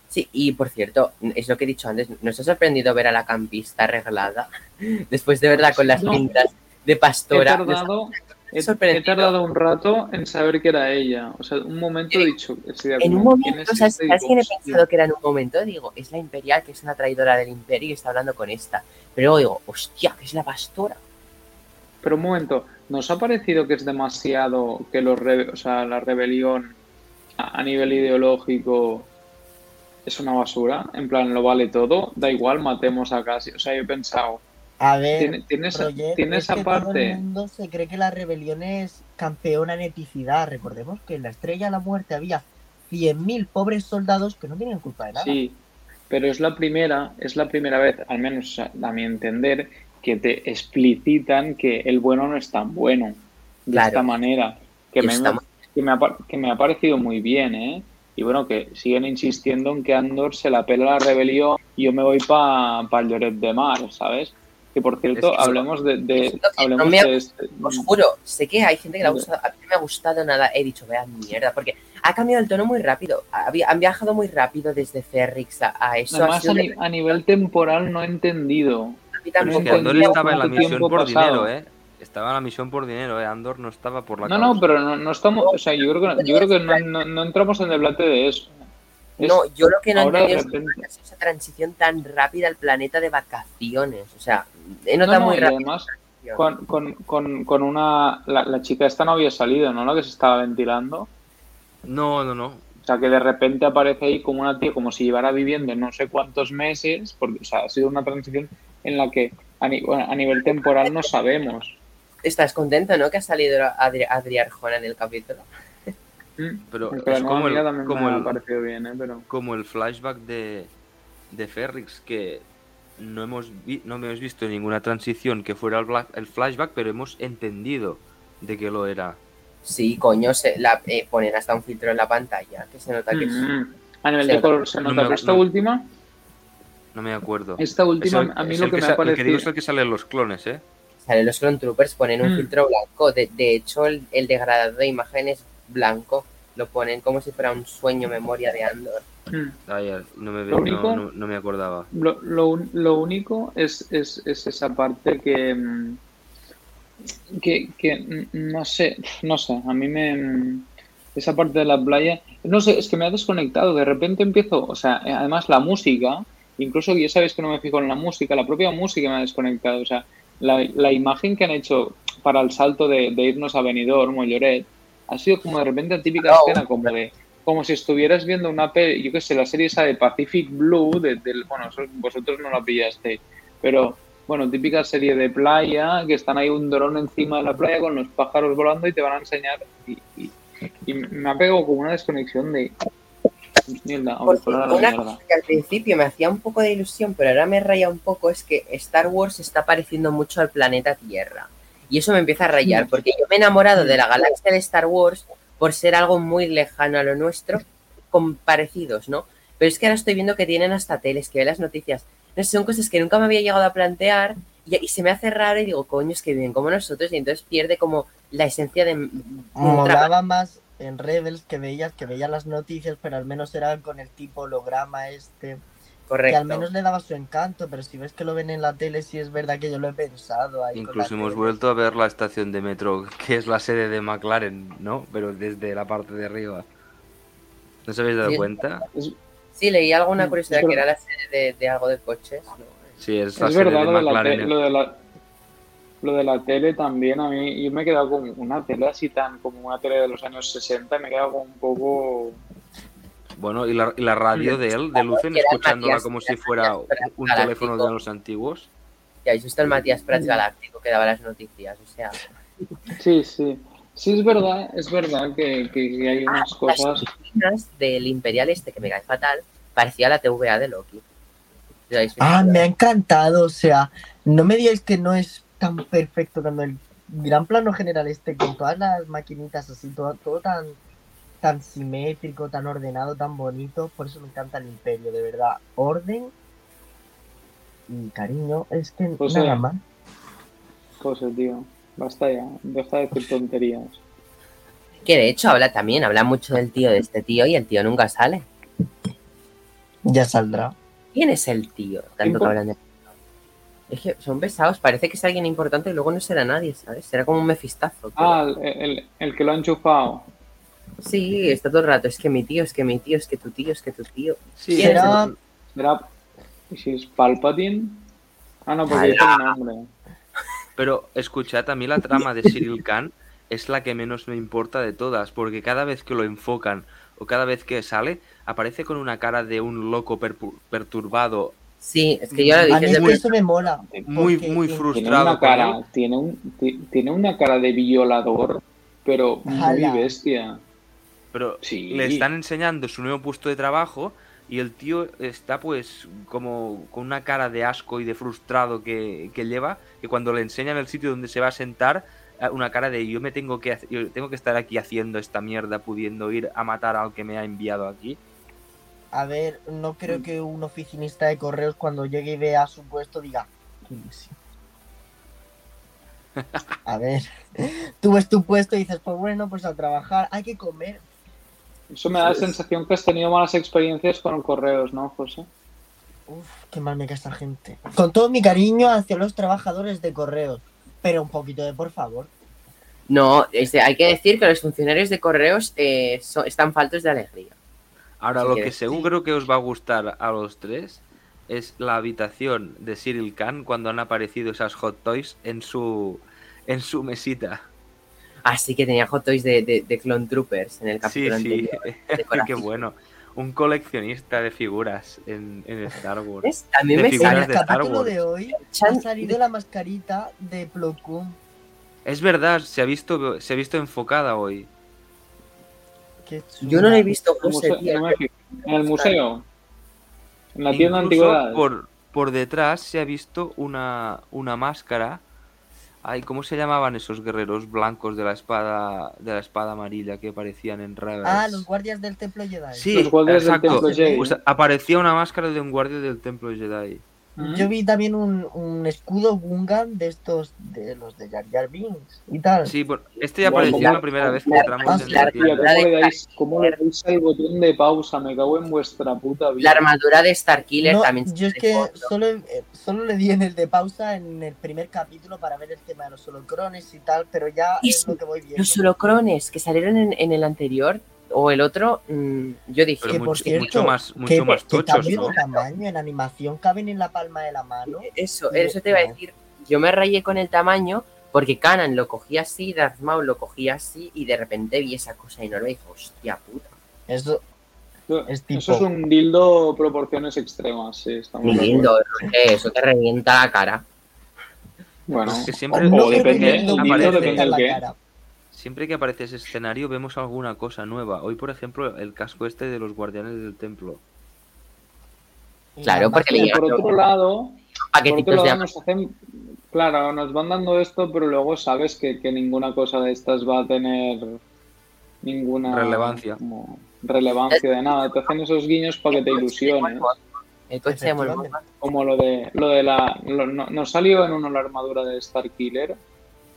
Sí, y por cierto, es lo que he dicho antes, ¿nos ha sorprendido ver a la campista arreglada? [laughs] Después de verdad con las No. pintas de He pastora. tardado, he, sorprendido. he tardado un rato en saber que era ella. O sea, un momento he dicho... En un como, ¿quién momento, ¿sabes, este? ¿sabes Digo, quién he pensado que era en un momento? Digo, es la Imperial, que es una traidora del Imperio y está hablando con esta. Pero luego digo, hostia, que es la pastora. Pero un momento, ¿nos ha parecido que es demasiado que los rebe- o sea, la rebelión a, a nivel ideológico es una basura? En plan, lo vale todo, da igual, matemos a casi. O sea, yo he pensado, A ver, tiene, tiene esa, tiene es esa que todo el parte. mundo se cree que la rebelión es campeona en epicidad. Recordemos que en la Estrella de la Muerte había 100.000 pobres soldados que no tenían culpa de nada. Sí, pero es la primera, es la primera vez, al menos a mi entender, que te explicitan que el bueno no es tan bueno de Claro. esta manera. Que me, que, me ha, par- que me ha parecido muy bien, ¿eh? Y bueno, que siguen insistiendo en que Andor se la pela la rebelión y yo me voy para pa el Lloret de Mar, ¿sabes? Que por cierto, Es que- hablemos de, de- hablemos no me ha- de este. Os juro, sé que hay gente que le ha gustado, a mí no me ha gustado nada, he dicho, vea mierda, porque ha cambiado el tono muy rápido, han viajado muy rápido desde Ferrix a, a eso. Además, ni- a nivel temporal no he entendido. Pero es que Andor estaba en la misión por pasado. dinero, ¿eh? Estaba en la misión por dinero, ¿eh? Andor no estaba por la No, causa. no, pero no, no estamos, o sea, yo creo que, yo creo que no, no- no entramos en debate de eso. Es- No, yo lo que no entiendo es repente- es esa transición tan rápida al planeta de vacaciones. O sea, he no, notado no, muy y rápido. además con, con, con, con una, la, la chica esta no había salido, ¿no? La que se estaba ventilando. No, no, no. O sea, que de repente aparece ahí como una tía, como si llevara viviendo no sé cuántos meses, porque, o sea, ha sido una transición en la que a, ni- bueno, a nivel temporal no sabemos. ¿Estás contento, no? Que ha salido Adri, Adri Arjona en el capítulo. Mm. Pero es como el, como el- bien, ¿eh? Pero... como el flashback de, de Ferrix, que no hemos, vi- no hemos visto ninguna transición que fuera el, flashback, pero hemos entendido de que lo era. Sí, coño, se, la, eh, ponen hasta un filtro en la pantalla, que se nota que es... Mm. A nivel Se de color se No nota, me- pero esta no. última, No me acuerdo. esta Es última, el- a mí es lo que me ha el que digo es el que sale en los clones, ¿eh? Sale los Clone Troopers, ponen un Mm. filtro blanco. De, de hecho, el, el degradado de imagen es blanco. Lo ponen como si fuera un sueño memoria de Andor. Mm. Ah, ya, no, me, Lo no- único- no- no me acordaba. Lo, lo, lo único es, es, es esa parte que, mm, que, que no sé, no sé, a mí me... Esa parte de la playa, no sé, es que me ha desconectado, de repente empiezo, o sea, además la música, incluso ya sabéis que no me fijo en la música, la propia música me ha desconectado, o sea, la, la imagen que han hecho para el salto de, de irnos a Benidorm o Lloret, ha sido como de repente la típica No. escena, como de como si estuvieras viendo una peli, yo qué sé, la serie esa de Pacific Blue, de, del- bueno, vosotros no la pillasteis, pero bueno, típica serie de playa, que están ahí un dron encima de la playa con los pájaros volando y te van a enseñar. Y, y- y me ha pegado como una desconexión de. Mierda, una cosa que al principio me hacía un poco de ilusión, pero ahora me raya un poco, es que Star Wars está pareciendo mucho al planeta Tierra. Y eso me empieza a rayar, Mm. porque yo me he enamorado de la galaxia de Star Wars por ser algo muy lejano a lo nuestro, con parecidos, ¿no? Pero es que ahora estoy viendo que tienen hasta teles, que ve las noticias. No sé, son cosas que nunca me había llegado a plantear y, y se me hace raro y digo, coño, es que viven como nosotros y entonces pierde como la esencia de... Molaba más en Rebels que veías, que veías las noticias, pero al menos era con el tipo holograma este, que Correcto. al menos le daba su encanto, pero si ves que lo ven en la tele, sí es verdad que yo lo he pensado ahí. Incluso hemos tele. vuelto a ver la estación de metro, que es la sede de McLaren, ¿no? Pero desde la parte de arriba. ¿No os habéis dado Sí. cuenta? Sí, leí alguna curiosidad pero- que era la serie de, de algo de coches. ¿no? Sí, es la Es sede verdad de lo de, la McLaren. lo, de la, lo de la tele también, a mí, yo me he quedado con una tele así tan, como una tele de los años 60, me he quedado como un poco... Bueno, y la, y la radio de él, de Lucen, escuchándola Matías- como si era fuera Matías un Galáctico. teléfono de los antiguos. Ya habéis visto el Matías Prats Galáctico que daba las noticias, o sea... Sí, sí. Sí, es verdad, es verdad que, que- hay unas cosas... Las del Imperial este, que me cae fatal, parecía la TVA de Loki. Ah, me ha encantado, o sea, no me digáis que no es tan perfecto cuando el gran plano general este con todas las maquinitas así, todo, todo tan, tan simétrico, tan ordenado, tan bonito, por eso me encanta el imperio, de verdad, orden y cariño, es que Pues nada sí. más. José, tío, basta ya, deja de decir tonterías. Que de hecho habla también, habla mucho del tío de este tío y el tío nunca sale. Ya saldrá. ¿Quién es el tío? Tanto que hablan de... Es que son pesados, parece que es alguien importante y luego no será nadie, ¿sabes? Será como un mefistazo. pero- Ah, el, el- el que lo ha enchufado. Sí, está todo el rato, es que mi tío, es que mi tío, es que tu tío, es que tu tío. Sí, ¿Quién es Será- tío? ¿Será... ¿Y si es Palpatine? Ah, no, porque dice un nombre. Pero escuchad, a mí la trama de Cyril Khan es la que menos me importa de todas, porque cada vez que lo enfocan o cada vez que sale, aparece con una cara de un loco perturbado, Sí, es que yo lo A dije mí es desde que eso me mola. muy, muy en- Tiene frustrado. una cara, tiene, un, ti- tiene una cara de violador, pero muy Ala. bestia. Pero Sí. le están enseñando su nuevo puesto de trabajo y el tío está pues como con una cara de asco y de frustrado que, que lleva, que cuando le enseñan el sitio donde se va a sentar, eh, una cara de yo me tengo que yo tengo que estar aquí haciendo esta mierda, pudiendo ir a matar al que me ha enviado aquí. A ver, no creo que un oficinista de correos cuando llegue y vea su puesto diga. [laughs] A ver, tú ves tu puesto y dices, pues bueno, pues a trabajar, hay que comer. Eso me da la sensación que has tenido malas experiencias con correos, ¿no, José? Uf, qué mal me cae esta gente. Con todo mi cariño hacia los trabajadores de correos, pero un poquito de por favor. No, este, hay que decir que los funcionarios de correos eh, so- están faltos de alegría. Ahora, Si lo que seguro que os va a gustar a los tres es la habitación de Cyril Khan cuando han aparecido esas hot toys en su en su mesita. Así que tenía hot toys de, de, de Clone Troopers en el Sí, capítulo sí, anterior. [laughs] de qué bueno. Un coleccionista de figuras en, en Star Wars. ¿Ves? También De me En figuras sale el de Star capítulo de hoy ha salido la mascarita de Plo Koon. Es verdad, se ha visto se ha visto enfocada hoy. Yo no lo he visto, José, museo-. En el museo. En la tienda de antigüedades. por, por detrás se ha visto una, una máscara. Ay, ¿cómo se llamaban esos guerreros blancos de la espada de la espada amarilla que aparecían en Rebels? Ah, los guardias del templo Jedi. Sí, Los guardias del exacto. templo Jedi. Pues aparecía una máscara de un guardia del templo Jedi. Yo vi también un, un escudo Gungan de estos, de los de Jar Jar Binks y tal. Sí, este ya Bueno, apareció la- la primera vez que entramos en la tienda. ¿cómo le, dais, ¿Cómo le dais al botón de pausa? Me cago en vuestra puta vida. La armadura de Starkiller No, también yo es que solo, eh, solo le di en el de pausa en el primer capítulo para ver el tema de los holocrones y tal, pero ya Y es lo que voy viendo. Los holocrones que salieron en, en el anterior o el otro, mm, yo dije, Pero Que, por mucho, cierto, mucho más, que, mucho más que tochos, cambio ¿no? tamaño en animación caben en la palma de la mano. eso, No, eso te iba a decir. Yo me rayé con el tamaño porque Canan lo cogía así, Darth Maul lo cogía así y de repente vi esa cosa enorme y dije, hostia puta. Eso Eso es tipo- eso es un dildo proporciones extremas, sí, acuerdo. Roger, eso te revienta la cara. Bueno, Es que siempre, O no depende, que dildo depende del la qué. cara. Siempre que aparece ese escenario vemos alguna cosa nueva. Hoy, por ejemplo, el casco este de los guardianes del templo. Claro, la porque le por otro lado, por otro lado nos hacen, claro, nos van dando esto, pero luego sabes que, que ninguna cosa de estas va a tener ninguna Relevancia. como relevancia de nada. Te hacen esos guiños para que te ilusiones. El coche. Como lo de lo de la lo- no, nos salió en uno la armadura de Starkiller.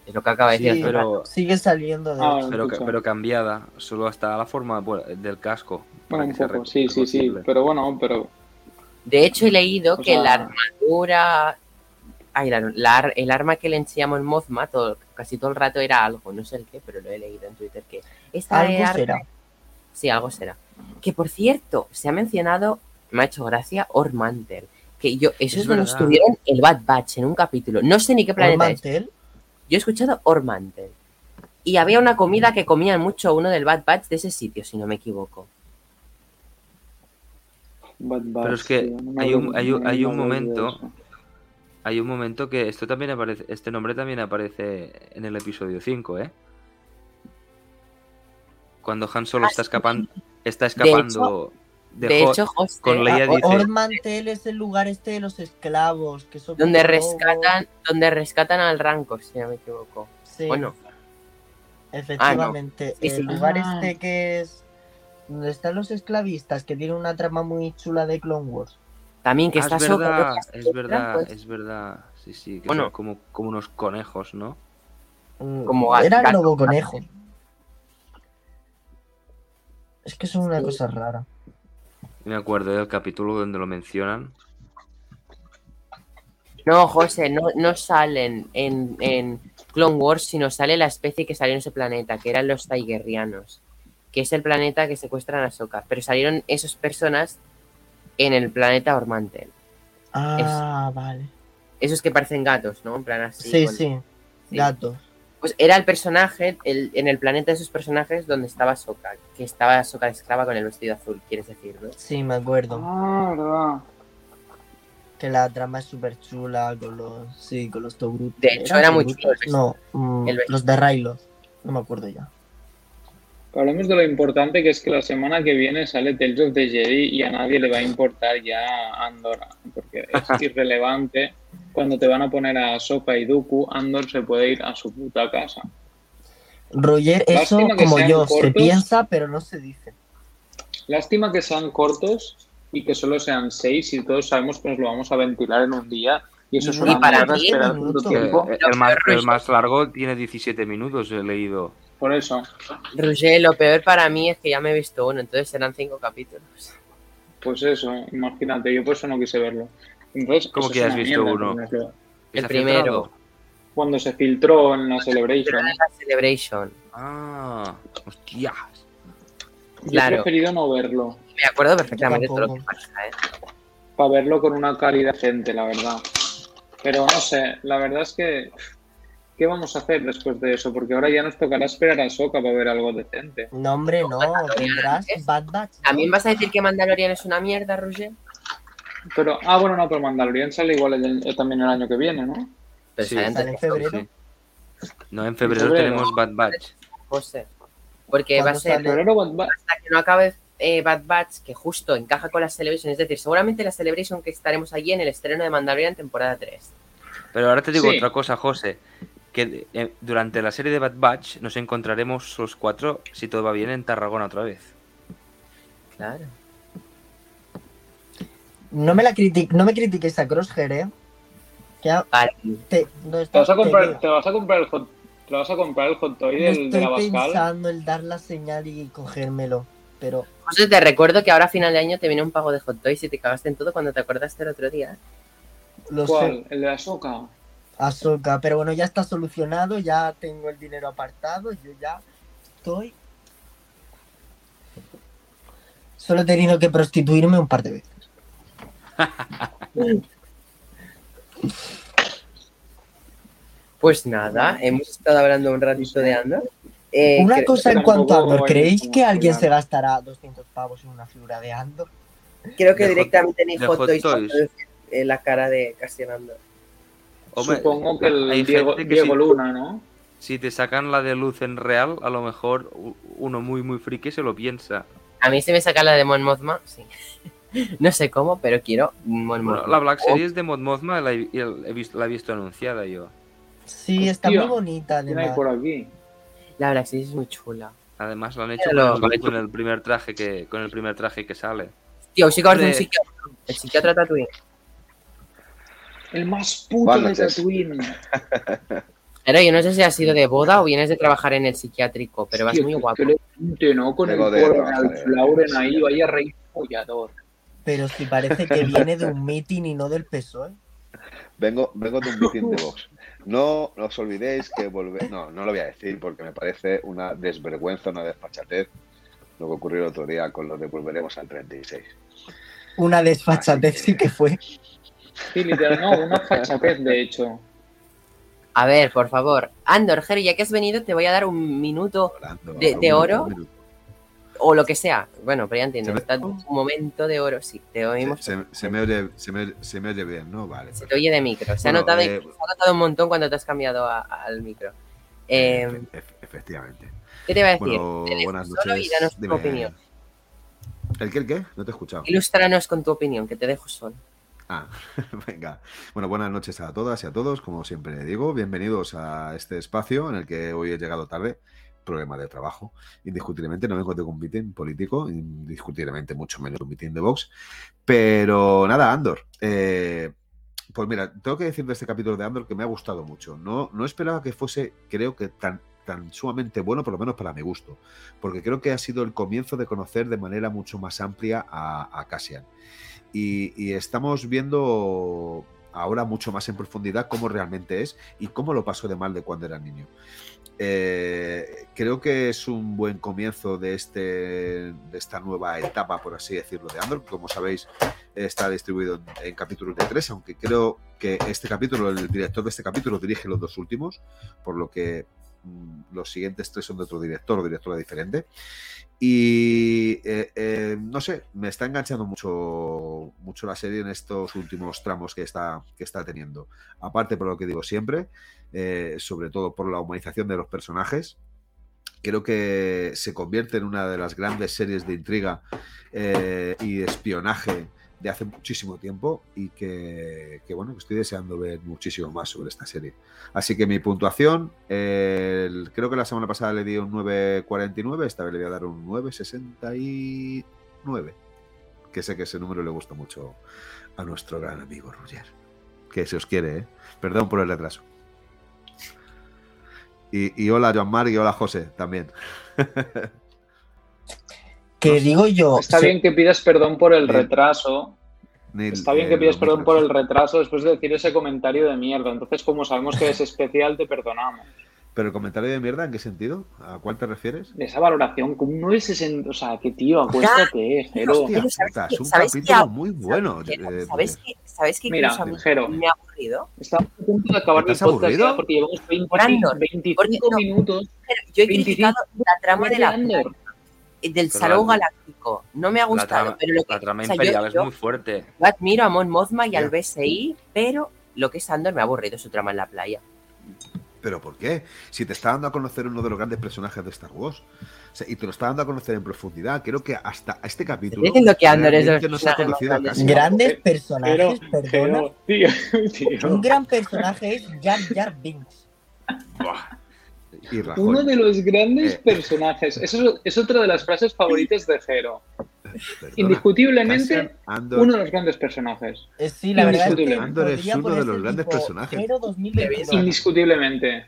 Es lo que acaba de Sí, decir. pero- Sigue saliendo de Ah. Pero, cambiada, solo hasta la forma bueno, del casco. para Bueno, un que sea poco, sí, sí, sí, pero bueno, pero De hecho, he leído O que sea- la armadura. Ay, la- el arma que le enseñamos en Mothma todo, casi todo el rato era algo, no sé el qué, pero lo he leído en Twitter que esta Algo arma- será. Sí, algo será. Que por cierto, se ha mencionado, me ha hecho gracia, Ormantel. Que yo, eso Es es, donde estuvieron el Bad Batch en un capítulo. No sé ni qué planeta es. Yo he escuchado Ormantel. Y había una comida que comían mucho uno del Bad Batch de ese sitio, si no me equivoco. Bad Batch, Pero es que no hay un- hay un- hay un momento. Hay un momento que esto también aparece, este nombre también aparece en el episodio 5, ¿eh? Cuando Han Solo Ah, está escapando, está escapando de, De Ho- hecho, José, con Leia Ah, dice- Ormantel es el lugar este de los esclavos, que son donde lobos. rescatan, donde rescatan al Rancor, si no me equivoco. Sí, Bueno, efectivamente. Sí, el lugar Ah. este que es donde están los esclavistas, que tiene una trama muy chula de Clone Wars. también que Ah, está es verdad, que es verdad, es verdad. Sí, sí, que Bueno. son como, como unos conejos, ¿no? Mm, Como Era gato. lobo conejo. Es que son una cosa rara. Me acuerdo del capítulo donde lo mencionan. No, José, no, no salen en, en Clone Wars, sino sale la especie que salió en ese planeta, que eran los Tigerianos, que es el planeta que secuestran a Soka. Pero salieron esas personas en el planeta Ormantel. Ah, vale. Esos que parecen gatos, ¿no? En plan así. Sí, con- sí. sí. Gatos. Pues era el personaje, el, en el planeta de esos personajes donde estaba Soka, que estaba Soka esclava con el vestido azul, quieres decir, ¿no? Sí, me acuerdo. Ah, verdad. Que la trama es súper chula con los. Sí, con los Togrutos. De hecho, ¿Eran era muy chulo. No, mm, los de Raylos. No me acuerdo ya. Hablemos de lo importante que es que la semana que viene sale Tales of the Jedi y a nadie le va a importar ya Andor, porque es [laughs] irrelevante. Cuando te van a poner a Soka y Dooku, Andor se puede ir a su puta casa. Roger, eso Lástima como yo, se piensa, pero no se dice. Lástima que sean cortos y que solo sean seis y todos sabemos que nos lo vamos a ventilar en un día. Y eso es Y una para mierda mí, esperar minuto. tanto tiempo. el, Lo más, peor el más largo tiene 17 minutos, he leído. Por eso. Roger, lo peor para mí es que ya me he visto uno, entonces serán cinco capítulos. Pues eso, imagínate, yo por eso no quise verlo. Entonces, ¿Cómo que has visto mierda, uno? El ¿Se ha primero. filtrado? Cuando se filtró en la Celebration, era la Celebration. Ah, hostias. yo Claro. he preferido no verlo. Me acuerdo perfectamente de todo lo que pasa, ¿eh? Para verlo con una calidad gente, la verdad. Pero no sé, la verdad es que. ¿Qué vamos a hacer después de eso? Porque ahora ya nos tocará esperar a Soka para ver algo decente. No, hombre, no. Tendrás. Bad Batch. ¿También vas a decir que Mandalorian es una mierda, Roger? Pero, ah, bueno, no, pero Mandalorian sale igual el- también el año que viene, ¿no? Pero Sí. sale antes en febrero. Sí. No, en febrero, febrero. tenemos Bad Batch. José. Porque va a ¿Cuándo ser sale? Febrero, Bad Batch. hasta que no acabe eh, Bad Batch, que justo encaja con la Celebration. Es decir, seguramente la Celebration que estaremos allí en el estreno de Mandalorian temporada 3. Pero ahora te digo Sí. otra cosa, José. Que eh, durante la serie de Bad Batch nos encontraremos los cuatro, si todo va bien, en Tarragona otra vez. Claro. No me la criti- no me critiques a Crosshair, eh. Que a- Vale. te, no Te vas a te comprar, te vas a comprar el hot, te vas a comprar el hot toy No del, de estoy la Bascal. pensando en dar la señal y cogérmelo, pero José, te recuerdo que ahora a final de año te viene un pago de Hot Toys y te cagaste en todo cuando te acordaste el otro día. lo sé. ¿Cuál? El de la soca. Ahsoka, pero bueno, ya está solucionado, ya tengo el dinero apartado, yo ya estoy. Solo he tenido que prostituirme un par de veces. Pues nada, hemos estado hablando un ratito de Andor. Eh, Una cosa en cuanto a Andor, ¿creéis que alguien se gastará 200 pavos en una figura de Andor? creo que de directamente ni de Hot Hot Toys eh, la cara de Cassian Andor. Hombre, Supongo que el hay Diego, gente que Diego sí. Luna, ¿no? Si te sacan la de luz en real, a lo mejor uno muy muy friki se lo piensa. A mí se me saca la de Mon Mothma, sí. [laughs] no sé cómo, pero quiero Mon Bueno, la Black Series de Mod Mothma la he, he visto, la he visto anunciada yo. Sí, está muy bonita ¿Quién hay además. por aquí? La Black Series es muy chula. Además lo han hecho Míralo. con, el, con el primer traje que con el primer traje que sale. Tío, sí que parece un psiquiatra. El psiquiatra Tatooine. El más puto Buenas de. Tatooine. [laughs] Pero yo no sé si has sido de boda o vienes de trabajar en el psiquiátrico, pero vas Tío, muy guapo. elegante, ¿no? Con Vengo el de Flauren en ahí, vaya rey follador. Pero si parece que viene de un meeting y no del PSOE. Vengo, vengo de un meeting de [laughs] Vox. No os olvidéis que volver. No, no lo voy a decir porque me parece una desvergüenza, una desfachatez lo que ocurrió el otro día con lo de volveremos al 36. Una desfachatez sí que fue. Sí, literal, no, una fachatez, de hecho. A ver, por favor. Andor, Jerry, ya que has venido, te voy a dar un minuto ¿De- oro? un minuto. O lo que sea. Bueno, pero ya entiendo. ¿Se me- Está un momento de oro, sí. Te oímos. Se, se- se me oye, se, me, se me oye bien, ¿no? Vale. Se te oye de micro. Se, ha notado, eh, se ha notado un montón cuando te has cambiado a- al micro. Eh, efe- efectivamente. ¿Qué te iba a decir? Bueno, buenas solo noches. y danos tu Dime. opinión. ¿El qué, el qué? No te he escuchado. Ilústranos con tu opinión, que te dejo solo. Ah, [laughs] venga. Bueno, buenas noches a todas y a todos. Como siempre digo, bienvenidos a este espacio en el que hoy he llegado tarde. Problema de trabajo. Indiscutiblemente no vengo de un meeting político, indiscutiblemente mucho menos un meeting de Vox. Pero nada, Andor. eh, pues mira, tengo que decir de este capítulo de Andor que me ha gustado mucho. No, no esperaba que fuese, creo que tan, tan sumamente bueno, por lo menos para mi gusto. Porque creo que ha sido el comienzo de conocer de manera mucho más amplia a, a Cassian. Y, y estamos viendo ahora mucho más en profundidad cómo realmente es y cómo lo pasó de mal de cuando era niño. Eh, creo que es un buen comienzo de, este, de esta nueva etapa, por así decirlo, de Andor. Como sabéis, está distribuido en, en capítulos de tres, aunque creo que este capítulo, el director de este capítulo dirige los dos últimos, por lo que los siguientes tres son de otro director o directora diferente. Y eh, eh, no sé, me está enganchando mucho, mucho la serie en estos últimos tramos que está, que está teniendo. Aparte, por lo que digo siempre, eh, sobre todo por la humanización de los personajes, creo que se convierte en una de las grandes series de intriga eh, y espionaje de hace muchísimo tiempo y que, que, bueno, estoy deseando ver muchísimo más sobre esta serie. Así que mi puntuación, creo que la semana pasada le di un 9.49, esta vez le voy a dar un 9.69, que sé que ese número le gusta mucho a nuestro gran amigo Roger, que se os quiere, ¿eh? Perdón por el retraso. Y, y hola Joan Mar y hola José también. [laughs] Que digo yo. Está se- bien que pidas perdón por el retraso. Está bien eh, que pidas perdón por el retraso después de decir ese comentario de mierda. Entonces, como sabemos que es especial, te perdonamos. Pero el comentario de mierda, ¿en qué sentido? ¿A cuál te refieres? De esa valoración, con un 960. O sea, que tío, acuéstate, Jero. Hostia Pero ¿sabes puta, qué? es un capítulo muy bueno. ¿Sabes eh, ¿Sabes Roger. qué? ¿Sabes qué? Mira, Jero. me ha aburrido. Estamos a punto de acabar el ¿Estás podcast ya porque llevamos 20 Por Andor. 25 Porque no. minutos. Pero yo he 25 criticado la trama de la Andor. Del Pero Salón la- Galáctico. No me ha La gustado, trama, pero lo que la trama o sea, yo- imperial es yo- muy fuerte. Yo admiro a Mon Mothma y al. BSI, pero lo que es Andor me ha aburrido su trama en la playa. ¿Pero por qué? Si te está dando a conocer uno de los grandes personajes de Star Wars. O sea, y te lo está dando a conocer en profundidad. Creo que hasta este capítulo. Estoy diciendo que Andor es no se ha conocido grandes. casi. Grandes Pero- personajes, Pero, perdona. pero, tío, [laughs] tío. Un gran personaje es Jar Jar Binks. Buah. Y Rajoy. Uno de los grandes Eh. personajes. Eso es, es otra de las frases favoritas de Jero. Perdona. Indiscutiblemente, Andor- uno de los grandes personajes. Sí, la verdad es que Indiscutible. Andor es uno de los grandes tipo personajes. Hero 2022. Indiscutiblemente.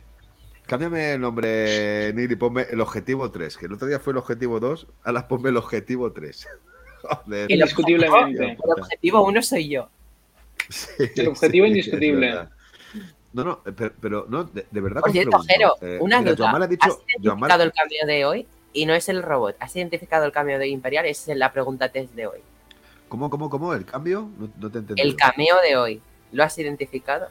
Cámbiame el nombre, Nili, ponme el objetivo 3. Que el otro día fue el objetivo 2, ahora ponme el objetivo 3. [laughs] Joder. El Indiscutiblemente. El objetivo uno soy yo. Sí, El objetivo sí, indiscutible. No, no, pero, pero no, de, de verdad. Por cierto, Jero, eh, una mira, duda. Joan ha ¿Has dicho, identificado el cambio de hoy? Y no es el robot. ¿Has identificado el cambio de Imperial? Esa es la pregunta test de hoy. ¿Cómo, cómo, cómo? ¿El cambio? No, no te entendí. El cameo de hoy. ¿Lo has identificado?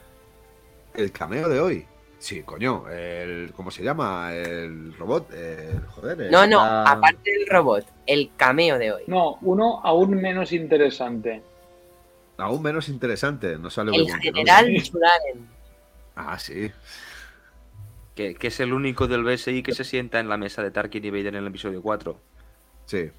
El cameo de hoy. Sí, coño. El, ¿Cómo se llama? El robot. El, joder. el- No, no, la- aparte del robot, el cameo de hoy. No, uno aún menos interesante. Aún menos interesante. No sale El general Chularen. Ah, sí. Que, que es el único del BSI que se sienta en la mesa de Tarkin y Vader en el episodio 4. Sí.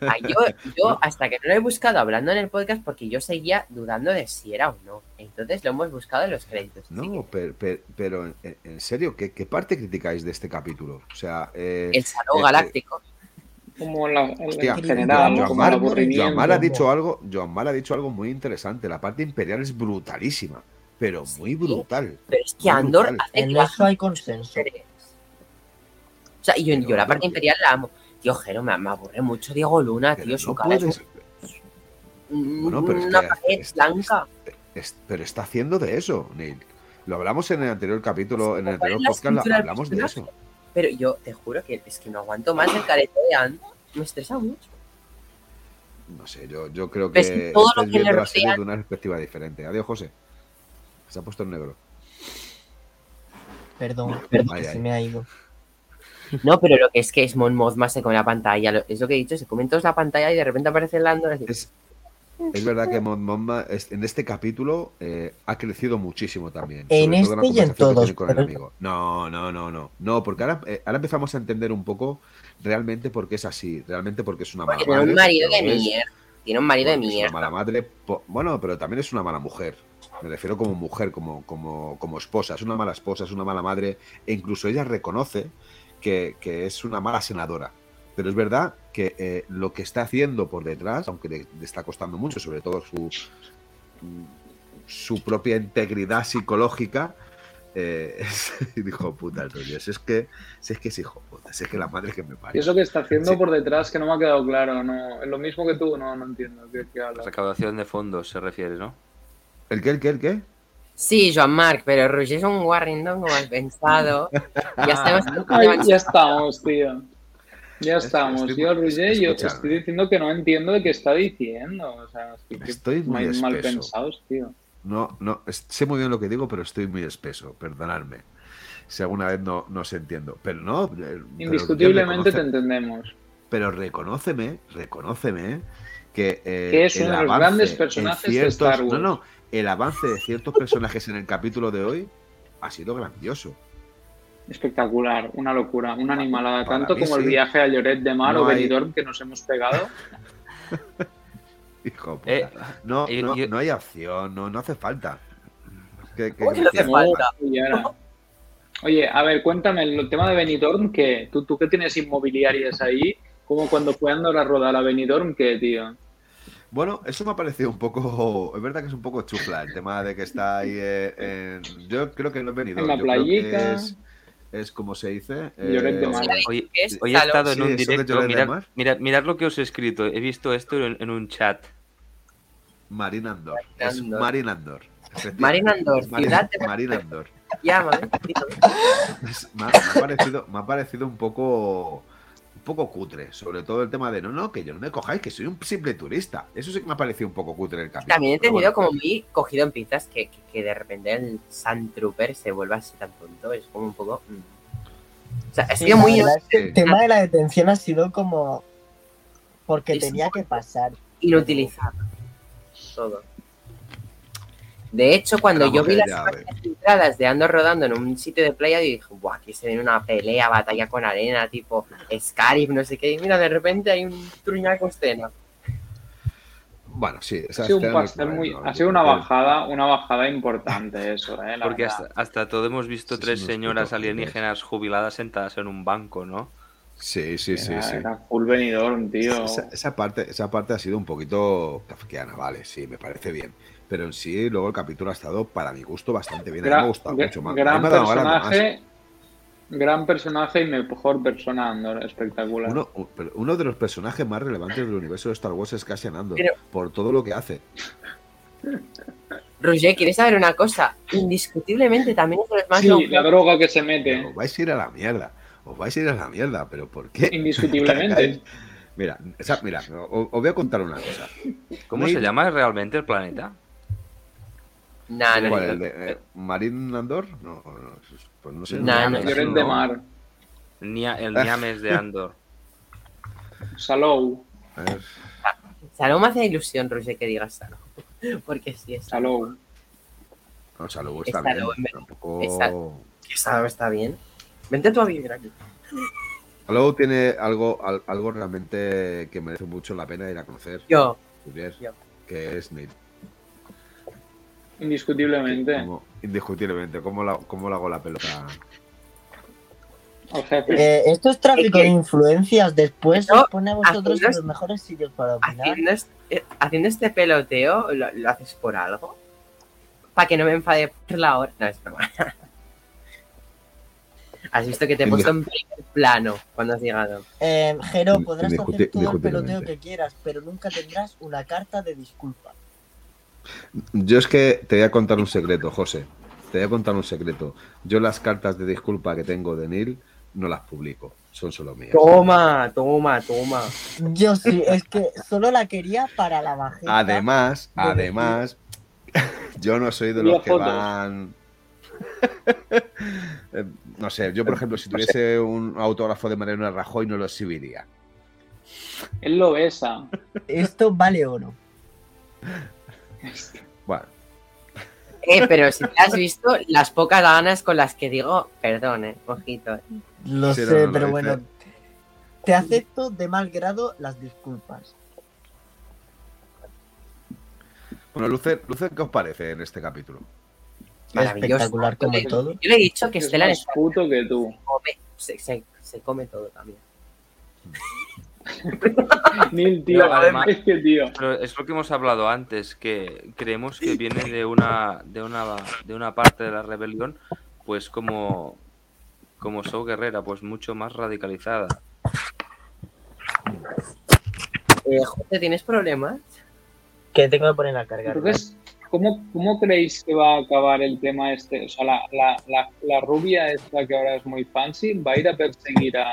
Ah, yo, yo hasta que no lo he buscado hablando en el podcast porque yo seguía dudando de si era o no. Entonces lo hemos buscado en los créditos. No, pero, pero, en, en serio, ¿qué, ¿qué parte criticáis de este capítulo? O sea, eh, el salón eh, galáctico. [laughs] Como la, el- Hostia, en general, Joan como el Mar- aburrimiento. Joan Mar ha dicho algo, Joan Mar ha dicho algo muy interesante. La parte imperial es brutalísima, pero muy brutal. Pero es que Andor brutal. hace En que eso hay consenso. O sea, y yo, la parte imperial la amo. Tío, Jero, me, me aburre mucho Diego Luna, Pero tío. Su no cara es puedes- un- Bueno, pero es una que pared es- blanca. es- pero está haciendo de eso, Neil. Lo hablamos en el anterior capítulo, en el ¿Cuál es anterior podcast, hablamos de eso. Pero yo te juro que es que no aguanto más el careto de Andor. Me estresa mucho. No sé, yo, yo creo Ves que todo lo que le viendo la serie rodea. de una perspectiva diferente. Adiós, José. Se ha puesto en negro. Perdón, Ay, que ay. se me ha ido. No, pero lo que es que es Mon Mothma se come la pantalla. Es lo que he dicho, se comen todos la pantalla y de repente aparece el Andor. así. Es, es verdad que Mon Mothma es- en este capítulo eh, ha crecido muchísimo también. En este y en conversación que todos, tiene con el pero- amigo. No, no, no, no. No, porque ahora, eh, ahora empezamos a entender un poco realmente por qué es así. Realmente porque es una mala Porque tiene un madre, marido de mierda. Tiene un marido de es una mala madre. Bueno, pero también es una mala mujer. Me refiero como mujer, como, como, como esposa. Es una mala esposa, es una mala madre. E incluso ella reconoce que, que es una mala senadora. Pero es verdad que eh, lo que está haciendo por detrás, aunque le, le está costando mucho, sobre todo su, su propia integridad psicológica, eh, [laughs] es hijo puta el es que, si es que es hijo puta, si es que la madre que me Y parió. eso que está haciendo Sí. por detrás que no me ha quedado claro. No, es lo mismo que tú, no, no entiendo. ¿Qué, qué? Recaudación de fondos se refiere, ¿no? ¿El qué, el qué, el qué? Sí, Joan Marc, pero Roger es un Warrington como has pensado. Ya estamos. Ay, ya estamos, tío. Ya estamos. estoy Yo, Roger, yo estoy diciendo que no entiendo de qué está diciendo. O sea, estoy, Estoy muy mal, mal pensados, tío. No, no, sé muy bien lo que digo, pero estoy muy espeso, perdonadme. Si alguna vez no, no se entiendo. Pero no. eh, pero Indiscutiblemente te entendemos. Pero reconóceme, reconóceme que. eh, Que es uno de los grandes personajes de Star Wars. No, no. El avance de ciertos personajes en el capítulo de hoy ha sido grandioso. Espectacular, una locura, una animalada. Para Tanto como el viaje a Lloret de Mar No o hay- Benidorm que nos hemos pegado. [laughs] Hijo puta. Eh, no, yo- no, yo- no hay acción, no, no hace falta. ¿Qué- qué ¿Cómo que no hace falta? Oye, a ver, cuéntame el tema de Benidorm, que tú, tú que tienes inmobiliarias ahí, como cuando fue Andor a rodar a Benidorm, que tío. Bueno, eso me ha parecido un poco. [laughs] Es verdad que es un poco chufla el tema de que está ahí. eh, en- yo creo que no he venido. En la yo creo que playica. Es, es como se dice. Mar. Hoy, hoy he estado en Sí, un directo. Mirad, mirad, mirad lo que os he escrito. He visto esto en, en un chat. Marin Andor. Es. Marin Andor. Marin Andor, Marin, ciudad de- Marin Andor. Llama, [laughs] ¿eh? Es- me, ha, me ha parecido, me ha parecido un poco. Un poco cutre, sobre todo el tema de no, no, que yo no me cojáis, que soy un simple turista. Eso sí que me ha parecido un poco cutre el capítulo. También he bueno. como muy cogido en pinzas que, que, que de repente el Sand Trooper se vuelva así tan tonto. Es como un poco. mm. O sea, ha Sí, sido la muy. verdad es que Sí. el tema de la detención ha sido como porque Es tenía que pasar. inutilizado. Todo. De hecho, cuando yo vi las entradas de Andor rodando en un sitio de playa y dije, guau, aquí se viene una pelea, batalla con arena, tipo Scarif, no sé qué. Y mira, de repente hay un truñaco escena. Bueno, sí. esa Ha sido, un ha sido una bajada, una bajada importante eso, eh, la Porque hasta, hasta todo hemos visto Sí, tres señoras alienígenas jubiladas sentadas en un banco, ¿no? Sí, sí, sí, Era- sí. Era full venidor, tío. Esa, esa parte, esa parte ha sido un poquito kafkiana, vale, sí, me parece bien. Pero en sí, luego el capítulo ha estado, para mi gusto, bastante bien. A mí me ha gustado mucho más. Gran me más. personaje, gran personaje y mejor persona, Andor, espectacular. Uno, uno de los personajes más relevantes del universo de Star Wars es Cassian Andor, Pero- por todo lo que hace. Roger, ¿quieres saber una cosa? Indiscutiblemente también es de los más sí, la droga que se mete, Pero os vais a ir a la mierda. Os vais a ir a la mierda, pero ¿por qué? indiscutiblemente. [laughs] Mira, mira, os, voy a contar una cosa. ¿Cómo se llama realmente el planeta? Nah, no, ¿Cuál, no, el de eh, Marín Andor? No, no, pues no sé. Nah, no, no, no, de mar, Nia- el. [laughs] Niames de Andor. Salou, Salou me hace ilusión, Roger, que digas Salou. [laughs] Porque sí, es Salou. no, Salud está Está bien. Tampoco... Salou está bien. Vente tú a vivir aquí. Salud tiene algo, al- algo realmente que merece mucho la pena ir a conocer. Yo, Yo. que es Neil. Indiscutiblemente. Como- indiscutiblemente, ¿cómo la, cómo le hago la pelota? Eh, esto es tráfico Es de influencias. Después No, os pone a vosotros haciendo en los mejores sitios para opinar. haciendo, eh, haciendo este peloteo, ¿lo, lo haces por algo? Para que no me enfade por la hora. No, es broma. [laughs] Has visto que te he puesto en primer plano cuando has llegado. Eh, Jero, podrás hacer todo el peloteo que quieras, pero nunca tendrás una carta de disculpa. Yo es que te voy a contar un secreto, José. Te voy a contar un secreto. Yo las cartas de disculpa que tengo de Neil no las publico. Son solo mías. Toma, toma, toma. Yo sí, es que solo la quería para la bajita. Además, de además, [laughs] yo no soy de los que fotos. van. [laughs] No sé, yo por ejemplo, si tuviese un autógrafo de Mariano Rajoy, no lo exhibiría. Él lo besa. Esto vale oro. Bueno, Eh, pero si te has visto las pocas ganas con las que digo, perdón, eh, ojito. eh. Lo Sí, sé, no, pero bueno. Te acepto de mal grado las disculpas. bueno Lucer, Lucer, ¿qué os parece en este capítulo? Maravilloso. Espectacular como todo. Yo le he dicho que Es Stellan más está- puto que tú. come, se, se- se come todo también. [laughs] Neil, tío. Pero además- es que, tío. Pero es lo que hemos hablado antes, que creemos que viene de una, de una, de una parte de la rebelión, pues como, como So Guerrera, pues mucho más radicalizada. Eh, José, ¿tienes problemas? Que tengo que poner a cargar. Entonces, ¿cómo, ¿cómo creéis que va a acabar el tema este? O sea, la, la, la, la rubia esta que ahora es muy fancy, ¿va a ir a perseguir a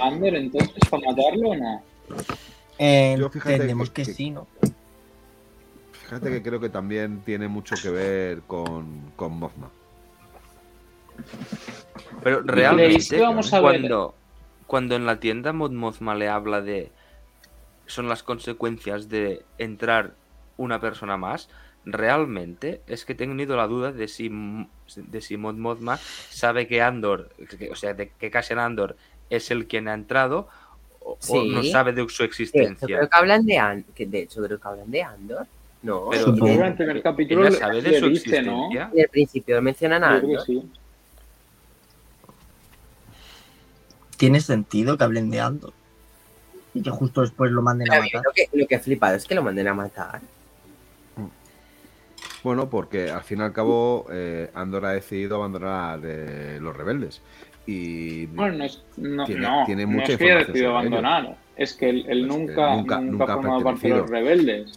Ander entonces para matarlo o no? Eh, Yo fíjate entendemos que- que, que- sí, ¿no? Fíjate que creo que también tiene mucho que ver con, con Mothma. Pero ¿Creéis realmente, que vamos a ver- cuando, cuando en la tienda Mod Mothma le habla de son las consecuencias de entrar una persona más, realmente es que he tenido la duda de si, de si Mod Mothma sabe que Andor, que- o sea, de que Cassian Andor es el quien ha entrado o, no sabe de su De hecho, existencia. creo que hablan de Andor. De hecho, creo que hablan de Andor. No, Pero- que de- el capítulo ¿Ella sabe de su dice, ¿no? existencia? en el principio mencionan a que Andor. sí. Tiene sentido que hablen de Andor. Y que justo después lo manden a Pero a mí matar. Lo que, lo que he flipado es que lo manden a matar. Bueno, porque al fin y al cabo eh, Andor ha decidido abandonar eh, los rebeldes. Y Bueno, no es, no, Tiene- no, tiene no mucha es que haya abandonar. Es que él, él Pues nunca, nunca- nunca, nunca ha ha formado parte de los rebeldes.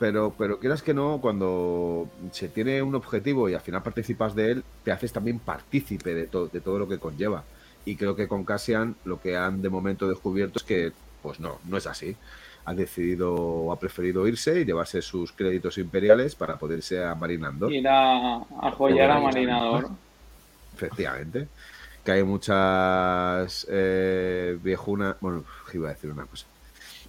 Pero, pero quieras que no, cuando se tiene un objetivo y al final participas de él, te haces también partícipe de, to- de todo lo que conlleva. Y creo que con Cassian lo que han de momento descubierto es que, pues no, no es así. Ha decidido ha preferido irse y llevarse sus créditos imperiales para poderse a Marinando. Ir a, a joyar a Marinador. Efectivamente. Que hay muchas eh, viejunas, bueno, iba a decir una cosa.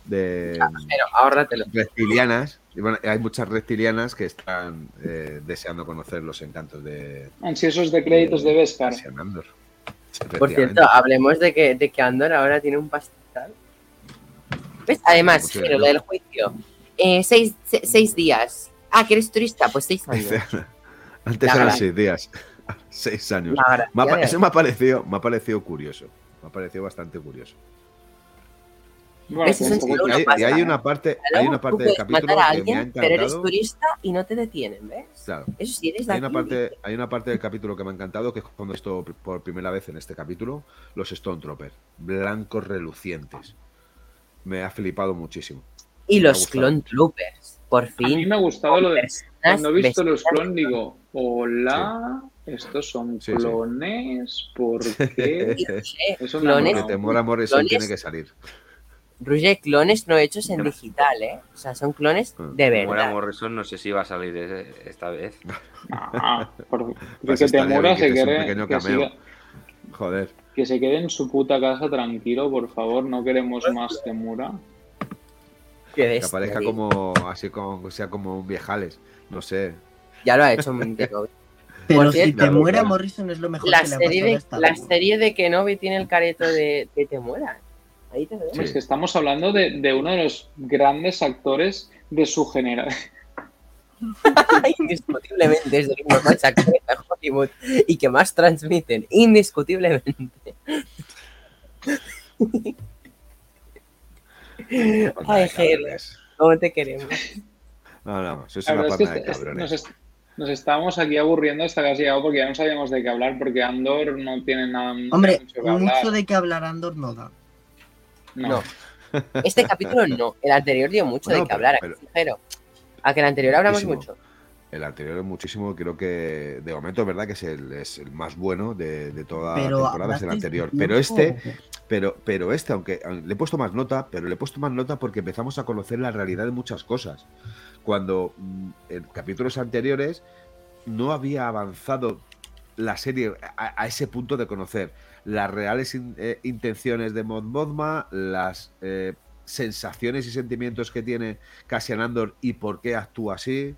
De Pero ahórratelo. reptilianas, Y bueno, hay muchas reptilianas que están eh, deseando conocer los encantos de, Ansiosos de créditos de. Cassian Andor. Por cierto, hablemos de que, de que Andor ahora tiene un pastizal. ¿Ves? Además, lo del juicio. Eh, seis, se- seis días. Ah, que eres turista, pues seis años. Antes eran seis días, [laughs] seis años. Me ha eso me ha parecido, me ha parecido curioso. Me ha parecido bastante curioso. Bueno, Y hay, pasa, y hay una parte, hay una parte del capítulo matar a que me ha alguien, pero eres encantado. turista y no te detienen, ¿ves? Claro. Eso sí eres de Hay una, parte, hay una parte del capítulo que me ha encantado, que es cuando he visto por primera vez en este capítulo los Stone Troopers, blancos relucientes. Me ha flipado muchísimo. Y me los Clone. Troopers, por A mí fin. me ha gustado lo de. Cuando he visto los clones, digo, hola, estos son Sí, clones, ¿por [laughs] qué? Y, Roger, Eso clones, te mola Morrison Clones- tiene que salir. Roger, clones no hechos en digital, ¿eh? O sea, son clones Ah. de verdad. Morrison no sé si va a salir esta vez. [laughs] Ah, por- [laughs] Pues que se que, siga- Joder. que se quede en su puta casa tranquilo, por favor, no queremos más Temura. Que bestia, aparezca tío. como así como sea como un viejales. No sé. Ya lo ha hecho Montego. Pero si te muera claro. Morrison es lo mejor La que le ha serie, pasado a de, esta la vida. serie de Kenobi tiene el careto de, de te muera. Ahí te veo. Sí. Es que estamos hablando de, de uno de los grandes actores de su generación. [laughs] Indiscutiblemente es de los mejores actores de Hollywood y que más transmiten. Indiscutiblemente. [laughs] Ay, Ger. ¿cómo te queremos? No, no, sois una es que panda de est- est- cabrones. Nos estábamos aquí aburriendo hasta casi llegado porque ya no sabíamos de qué hablar, porque Andor no tiene nada no Hombre, tiene mucho que hablar. mucho de que hablar Andor no da. No. No. [laughs] Este capítulo no. El anterior dio mucho Bueno, de que pero- hablar, pero- pero, A que el anterior hablamos Muchísimo. mucho. El anterior es muchísimo, creo que de momento es verdad que es el, es el más bueno de, de toda la temporada, es el anterior. mucho. Pero este, pero, pero este, aunque le he puesto más nota, pero le he puesto más nota porque empezamos a conocer la realidad de muchas cosas. Cuando mm, en capítulos anteriores no había avanzado la serie a, ese punto de conocer las reales eh, intenciones de Mon Mothma, las eh, sensaciones y sentimientos que tiene Cassian Andor y por qué actúa así,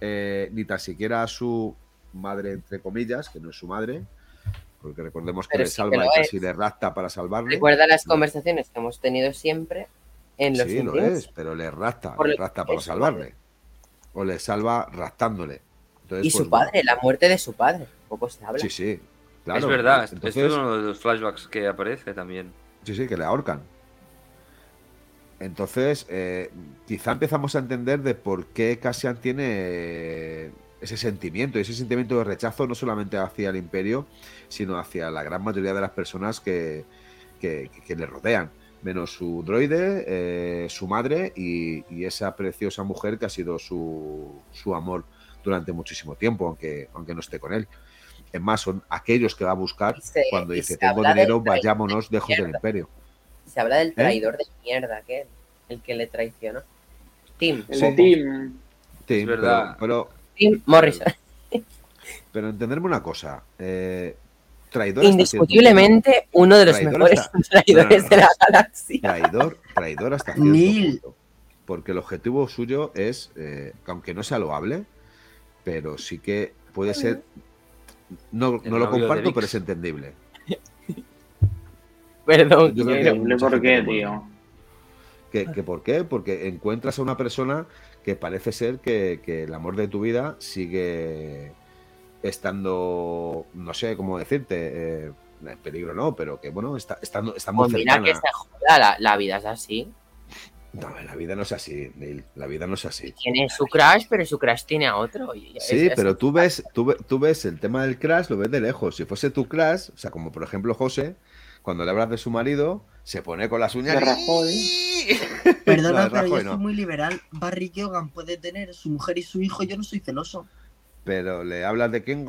eh, ni tan siquiera su madre, entre comillas, que no es su madre, porque recordemos que Pero le sí que salva y casi es. le rapta para salvarle. Recuerda las conversaciones que hemos tenido siempre en los Sí, lo es, pero le rapta, le rapta para salvarle. O le salva raptándole. Entonces, Y pues, su padre, la muerte de su padre. Poco se habla. Sí, sí. Claro, es verdad, Entonces, esto es uno de los flashbacks que aparece también. Sí, sí, que le ahorcan. Entonces, eh, quizá empezamos a entender de por qué Cassian tiene ese sentimiento, y ese sentimiento de rechazo no solamente hacia el imperio, sino hacia la gran mayoría de las personas que, que- que le rodean, menos su droide, eh, su madre y, y esa preciosa mujer que ha sido su, su amor durante muchísimo tiempo, aunque, aunque no esté con él. Es más, son aquellos que va a buscar cuando dice, tengo dinero, vayámonos de lejos del imperio. Se habla ¿Eh? del traidor de mierda, aquel, el que le traicionó. Tim. El Sí. Tim. Es verdad. Pero, Morrison. pero, entenderme una cosa. Eh, traidor hasta Indiscutiblemente uno de los Traidor mejores hasta- [laughs] traidores No, no, no. de la galaxia. Traidor, traidor hasta cierto punto. Porque el objetivo suyo es, eh, que aunque no sea loable, pero sí que puede ser. No, no lo comparto, pero es entendible. [laughs] Perdón, Yo creo que- ¿por qué, tío? ¿Que, que por qué? Porque encuentras a una persona que parece ser que, que el amor de tu vida sigue estando, no sé cómo decirte, eh, en peligro no, pero que bueno, está, estando, está muy Pues mira cercana. que se joda, la, la vida es así. No, la vida no es así, Neil, la vida no es así. Tiene su crash, pero su crash tiene a otro. Sí, es- pero tú ves, tú, tú ves el tema del crash, lo ves de lejos. Si fuese tu crash, o sea, como por ejemplo José, cuando le hablas de su marido, se pone con las uñas. Rajoy. [laughs] Perdona, No, pero yo soy muy liberal. Barry Keoghan puede tener su mujer y su hijo, yo no soy celoso. Pero le hablas de King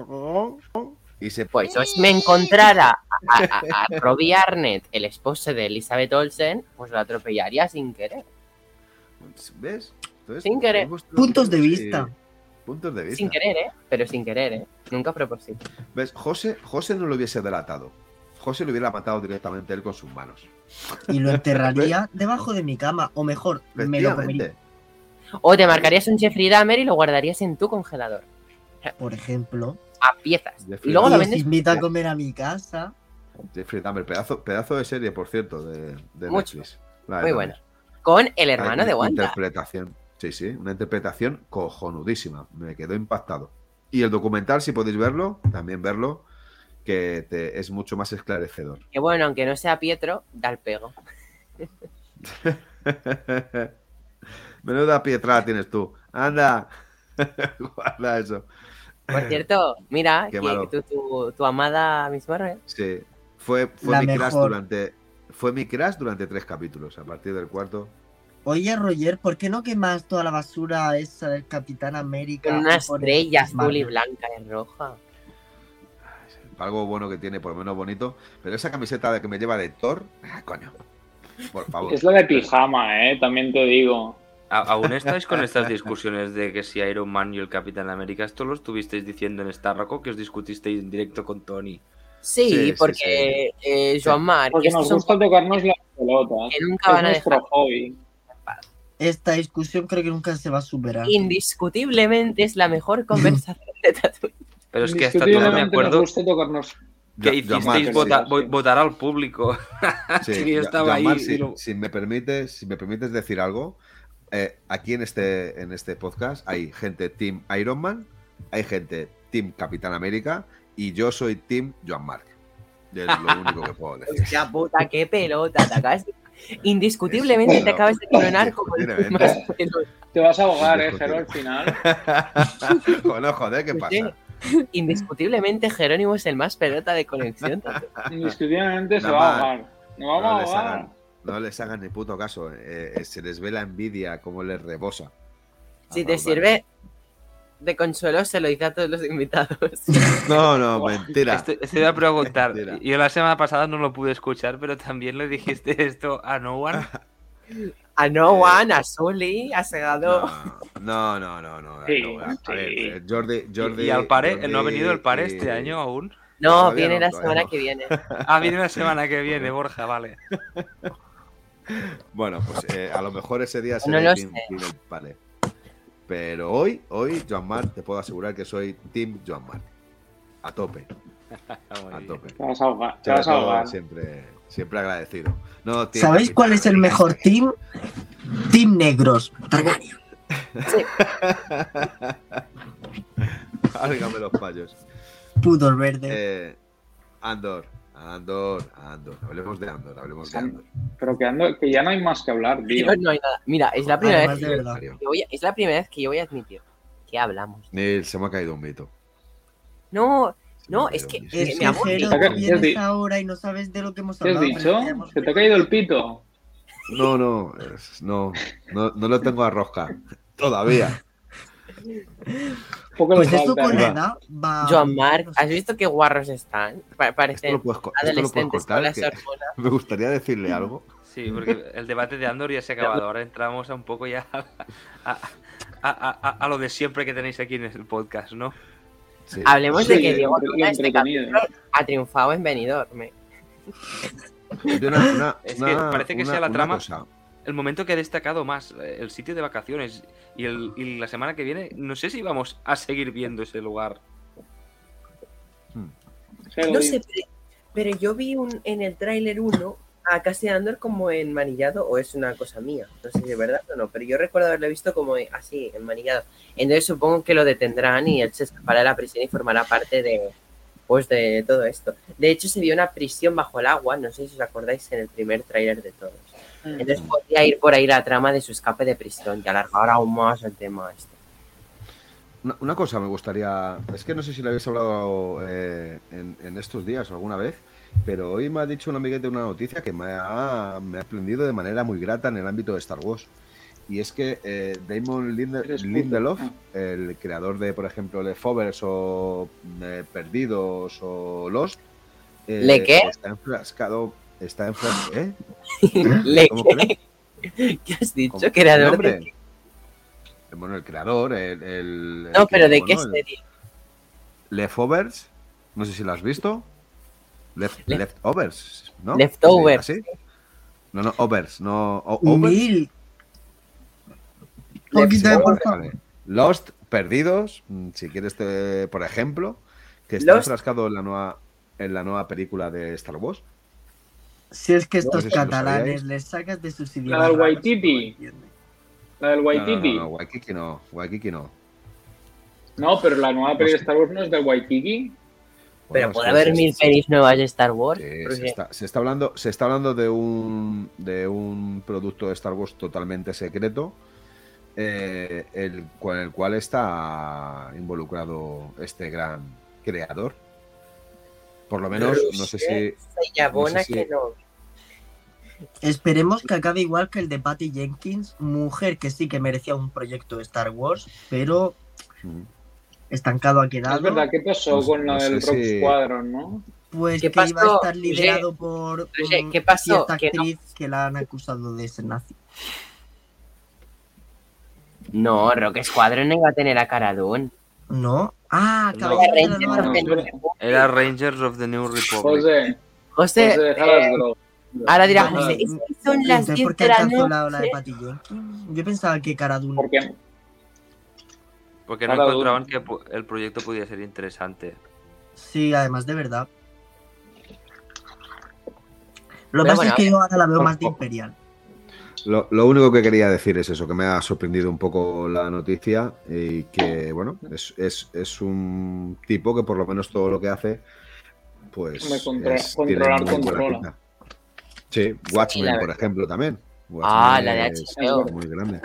y se Pues yo si me encontrara a, a, a Robbie Arnett, el esposo de Elizabeth Olsen, pues lo atropellaría sin querer. ¿Ves? Entonces, Sin querer. Puntos de y- vista. Puntos de vista. Sin querer, ¿eh? Pero sin querer, ¿eh? Nunca a propósito. ¿Ves? José, José no lo hubiese delatado. José lo hubiera matado directamente él con sus manos. Y lo enterraría [laughs] debajo de mi cama. O mejor, me lo comería. O te marcarías un Jeffrey Dahmer y lo guardarías en tu congelador. Por ejemplo. A piezas. Jeffrey Y luego lo vendes. os invito a comer a mi casa. Jeffrey Dahmer, pedazo, pedazo de serie, por cierto, de, de Mucho. Netflix. La de Muy buena. Con el hermano de Wanda. Interpretación. Sí, sí, una interpretación cojonudísima. Me quedó impactado. Y el documental, si podéis verlo, también verlo, que te- es mucho más esclarecedor. Que bueno, aunque no sea Pietro, da el pego. [laughs] Menuda pietrada tienes tú. Anda. [laughs] Guarda eso. Por cierto, mira, Qué que tu, tu, tu amada Miss Marvel. Sí. Fue, fue mi crash durante. Fue mi crash durante tres capítulos. A partir del cuarto. Oye, Roger, ¿por qué no quemas toda la basura esa del Capitán América? Una estrella azul y blanca y roja. Algo bueno que tiene, por lo menos bonito. Pero esa camiseta de que me lleva de Thor. ah, coño. Por favor. Es la de pijama, ¿eh? También te digo. ¿A- ¿Aún estáis con estas discusiones de que si Iron Man y el Capitán América, esto lo estuvisteis diciendo en Starrock que os discutisteis en directo con Tony? Sí, Sí, sí, porque eh, Joan Marc, Porque nos son gusta tocarnos las pelotas. que nunca Es van a nuestro dejar. hobby. Esta discusión creo que nunca se va a superar. Indiscutiblemente es la mejor conversación de Tatooine. Pero es que hasta todo me Indiscutiblemente acuerdo gusta tocarnos. que Jo- hicisteis vota- sí, votar al público. [laughs] Sí, Sí, yo estaba ahí si, lo- si me permites, si me permites decir algo, eh, aquí en este, en este podcast hay gente Team Iron Man, hay gente Team Capitán América y yo soy Team Joan Marc. Es lo único que puedo decir. Hostia puta, qué pelota, te acabas de- Indiscutiblemente te acabas de coronar como el más pelota. Te vas a ahogar, ¿eh. Jero, al final. [laughs] bueno, joder, ¿qué pasa? [laughs] Indiscutiblemente Jerónimo es el más pelota de conexión. [laughs] Indiscutiblemente se va a ahogar. No vamos No a ahogar. hagan, no les hagan ni puto caso. eh, eh, se les ve la envidia como les rebosa. Si Ah, te sirve de consuelo, se lo dice a todos los invitados. [laughs] No, no, mentira. Este, este iba a preguntar. Mentira. Yo la semana pasada no lo pude escuchar, pero también le dijiste esto a No One. A No One, a Sully, a Segado. No, no, no, no. no, Sí, no, a sí. ver, eh, Jordi, Jordi. y al pare, Jordi no ha venido el pare y- este año aún. No, Todavía viene no, la semana no. que viene. [laughs] Ah, viene la semana que viene, Borja, vale. [laughs] Bueno, pues eh, a lo mejor ese día No será lo Team, sé. Team el Pale. Pero hoy, hoy, Joan Marc, te puedo asegurar que soy Team Joan Marc. A tope, [laughs] a tope. Te vas a ahogar. Te vas a ahogar. siempre, siempre agradecido. No, ¿Sabéis cuál es el mejor [laughs] team? Team Negros. Targaryen. Álgame los payos. Putos verdes. Eh, Andor, Andor, Andor. Hablemos de Andor, hablemos de Andor. Pero que, ando- que ya no hay más que hablar, tío. No, no hay nada. Mira, es la primera Además vez que, verdad. que voy a- es la primera vez que yo voy a admitir que hablamos. Neil, se me ha caído un mito. No, No, es que- un mito. eh, Es mi que, amor, Jero, ¿qué- tú qué has vienes di- ahora y no sabes de lo que hemos ¿Qué has hablado. dicho? ¿Se te ha caído el pito? No, no, es- no, no, no lo tengo a rosca. [laughs] Todavía. Poco Pues falta, con ¿eh? la edad va. Joan Marc, ¿has visto qué guarros están? Pa- Esto parecen lo puedes, esto con cortar. las que hormonas. [laughs] me gustaría decirle algo. Sí, porque el debate de Andor ya se ha acabado. Ahora entramos a un poco ya [laughs] a, a- a- a- a lo de siempre que tenéis aquí en el podcast, ¿no? Sí. Hablemos Sí, de que Diego Luna este capítulo ha triunfado en Benidorm. Yo una- una- Es que parece que una- sea la trama- cosa. El momento que ha destacado más, eh, el sitio de vacaciones. Y, el, y la semana que viene, no sé si vamos a seguir viendo ese lugar. Jero, No sé, pero, pero yo vi un, en el tráiler 1 a Cassian Andor como enmanillado, o es una cosa mía, no sé si es verdad o no, pero yo recuerdo haberlo visto como así, enmanillado. Entonces supongo que lo detendrán y él se escapará de la prisión y formará parte de, pues, de todo esto. De hecho, se vio una prisión bajo el agua, no sé si os acordáis, en el primer tráiler de todos. Entonces podría ir por ahí la trama de su escape de prisión y alargar aún más el tema este. Una, una cosa me gustaría. Es que no sé si lo habéis hablado eh, en, en estos días o alguna vez, pero hoy me ha dicho un amiguete una noticia que me ha, me ha de manera muy grata en el ámbito de Star Wars. Y es que eh, Damon Linde-. Lindelof, el creador de, por ejemplo, Leftovers o eh, Perdidos o Lost, eh, ¿Le qué? está enfrascado. Está enfrascado. [laughs] ¿Eh? ¿Le ¿Cómo qué? [laughs] ¿Qué has dicho? ¿Cómo? Creador ¿El de qué? Bueno, el creador, el. No, pero ¿de qué bueno, serie? Leftovers, no sé si lo has visto. Left- Lef- leftovers, ¿no? Leftovers. ¿Sí? ¿Así? No, no, overs, no. o- overs. Mil. Lost, por favor. Lost, Perdidos, mm, si quieres, te- por ejemplo, que está enfrascado en la nueva en la nueva película de Star Wars. Si es que No estos sé si lo catalanes les sacas de sus La idiomas. del raros, Waititi. La del No, no, Waititi. no, no, Waikiki no, Waikiki no. No, pero la nueva peli de Star Wars no es del Waititi. Pero puede haber mil pelis nuevas de Star Wars. Se, está, se está hablando, se está hablando de un de un producto de Star Wars totalmente secreto, eh, el, con el cual está involucrado este gran creador. Por lo menos, no sé si. Sayabona no sé si- que no. Esperemos que acabe igual que el de Patty Jenkins, mujer que sí que merecía un proyecto de Star Wars, pero Mm. Estancado ha quedado. Es verdad, ¿qué pasó con la no del Rock si- Squadron, no? Pues ¿Qué que iba a estar liderado por ¿qué pasó? cierta Que no- actriz que la han acusado de ser nazi. No, Rock Squadron no iba a tener a Cara Dune. ¿No? Ah, No. Caballeros no, Era Rangers of the New Republic. José, José, José, eh, ahora dirá José, es que son las Entonces, 10 ¿por qué de la la? Yo pensaba que Cara Dune- Porque Porque no encontraban que el proyecto podía ser interesante. Sí, además de verdad. Lo que pasa es que yo ahora la veo más de. Imperial. Lo, lo único que quería decir es eso, que me ha sorprendido un poco la noticia y que, bueno, es, es- es un tipo que por lo menos todo lo que hace, pues... Hombre, controla- es- tiene controlar controla. Sí, Watchmen, por ejemplo, también. Ah, la de es HBO. Muy grande,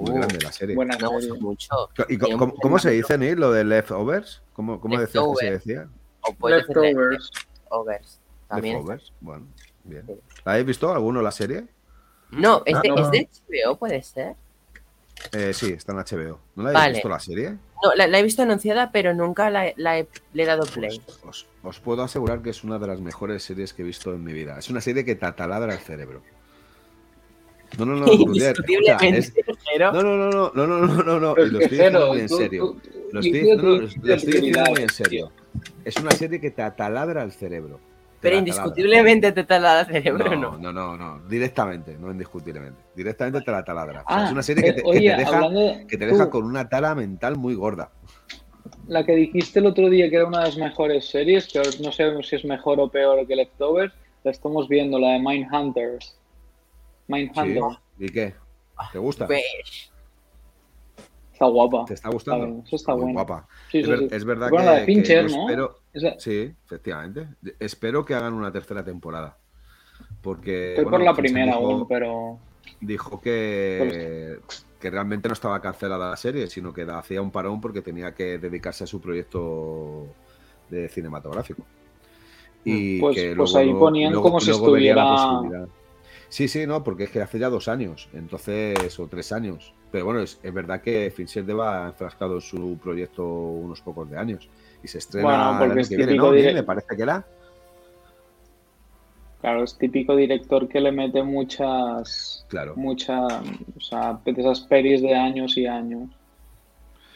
muy Uh, grande la serie. buena me gustó mucho. ¿Y co- tiene cómo, se dice, Neil, lo de leftovers? ¿Cómo, cómo decías que se decía? O puede ser Leftovers. Leftovers. También. Leftovers, bueno, bien. Sí. ¿La habéis visto alguno la serie? No, es Ah, de, no. es de HBO, puede ser. Eh, sí, está en HBO. ¿No la habéis Vale. visto la serie? No, la, la he visto anunciada, pero nunca la, la he, le he dado play. Pues os, os puedo asegurar que es una de las mejores series que he visto en mi vida. Es una serie que te ataladra el cerebro. No, no, no, es- Indiscutiblemente, pero- no, no, no, no, no, no, no, no, no, y lo es estoy diciendo muy en serio. Lo estoy, no, lo estoy diciendo muy en serio. Es una serie que te ataladra el cerebro. Pero indiscutiblemente te taladra el cerebro. ¿no? No, no, no, no, directamente, no indiscutiblemente. Directamente te la taladra. O sea, Ah, es una serie que eh, te, que te deja, de- que te deja con una tala mental muy gorda. La que dijiste el otro día que era una de las mejores series, que no sabemos si es mejor o peor que Leftovers, la estamos viendo, la de Mindhunters. Mindhunter. Sí. ¿Y qué? ¿Te gusta? Pues, Está guapa. ¿Te está gustando? bien, eso está muy bueno. guapa. Sí, es, sí, ver- sí. es verdad Bueno, que, de Fincher, que yo ¿no? espero, Esa- sí, efectivamente. Espero que hagan una tercera temporada. Porque Estoy bueno, por la Fincher primera dijo, aún, pero dijo que, que realmente no estaba cancelada la serie, sino que hacía un parón porque tenía que dedicarse a su proyecto de cinematográfico. Y Pues- que pues luego ahí ponían luego- como si estuviera-. Sí, sí, no, porque es que hace ya dos años, entonces, o tres años. Pero bueno, es, es verdad que Fincher lleva enfrascado en su proyecto unos pocos de años. Y se estrena Bueno, porque el año es que viene, típico ¿no? direct- Me parece que era. claro, es típico director que le mete muchas, Claro. mucha, o sea, de esas pelis de años y años.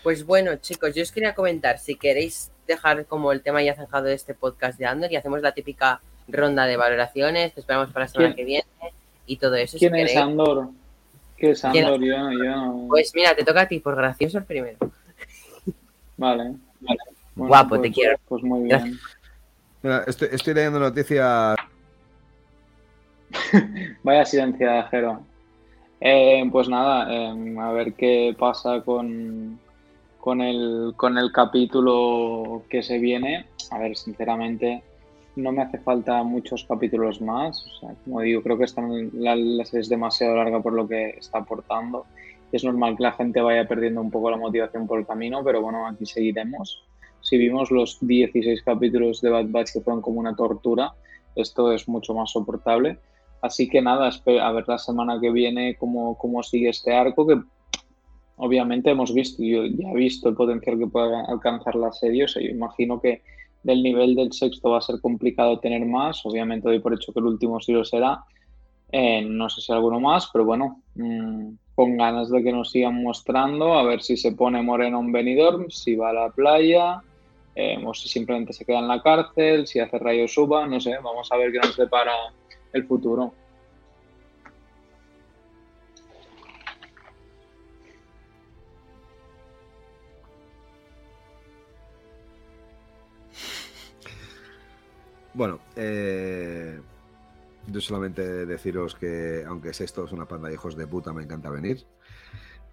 pues bueno, chicos, yo os quería comentar, si queréis dejar como el tema ya zanjado de este podcast de Andor y hacemos la típica ronda de valoraciones que esperamos para la semana ¿Quién- que viene y todo eso. si ¿Quién es queréis. Andor? ¿Qué es ¿Quién- Andor? Yo, yo no- Pues mira, te toca a ti, por gracioso el primero. Vale, vale. Bueno, Guapo, pues- te quiero. Pues muy bien. Mira, estoy, estoy leyendo noticias. [laughs] Vaya silenciada, Jero. Eh, pues nada, eh, a ver qué pasa con, con, el, con el capítulo que se viene. A ver, sinceramente, no me hace falta muchos capítulos más. O como digo, creo que es demasiado larga por lo que está aportando. Es normal que la gente vaya perdiendo un poco la motivación por el camino, pero bueno, aquí seguiremos. Si vimos los 16 capítulos de Bad Batch que fueron como una tortura, esto es mucho más soportable. Así que nada, a ver la semana que viene cómo, cómo sigue este arco, que obviamente hemos visto, yo ya he visto el potencial que puede alcanzar la serie, o sea, yo imagino que del nivel del sexto va a ser complicado tener más, obviamente doy por hecho que el último sí lo será, Eh, no sé si alguno más, pero bueno, mm, con ganas de que nos sigan mostrando, a ver si se pone moreno en Benidorm, si va a la playa, eh, o si simplemente se queda en la cárcel, si hace rayo suba, no sé, vamos a ver qué nos depara el futuro. Bueno, eh, yo solamente deciros que, aunque sé esto es una panda de hijos de puta, me encanta venir.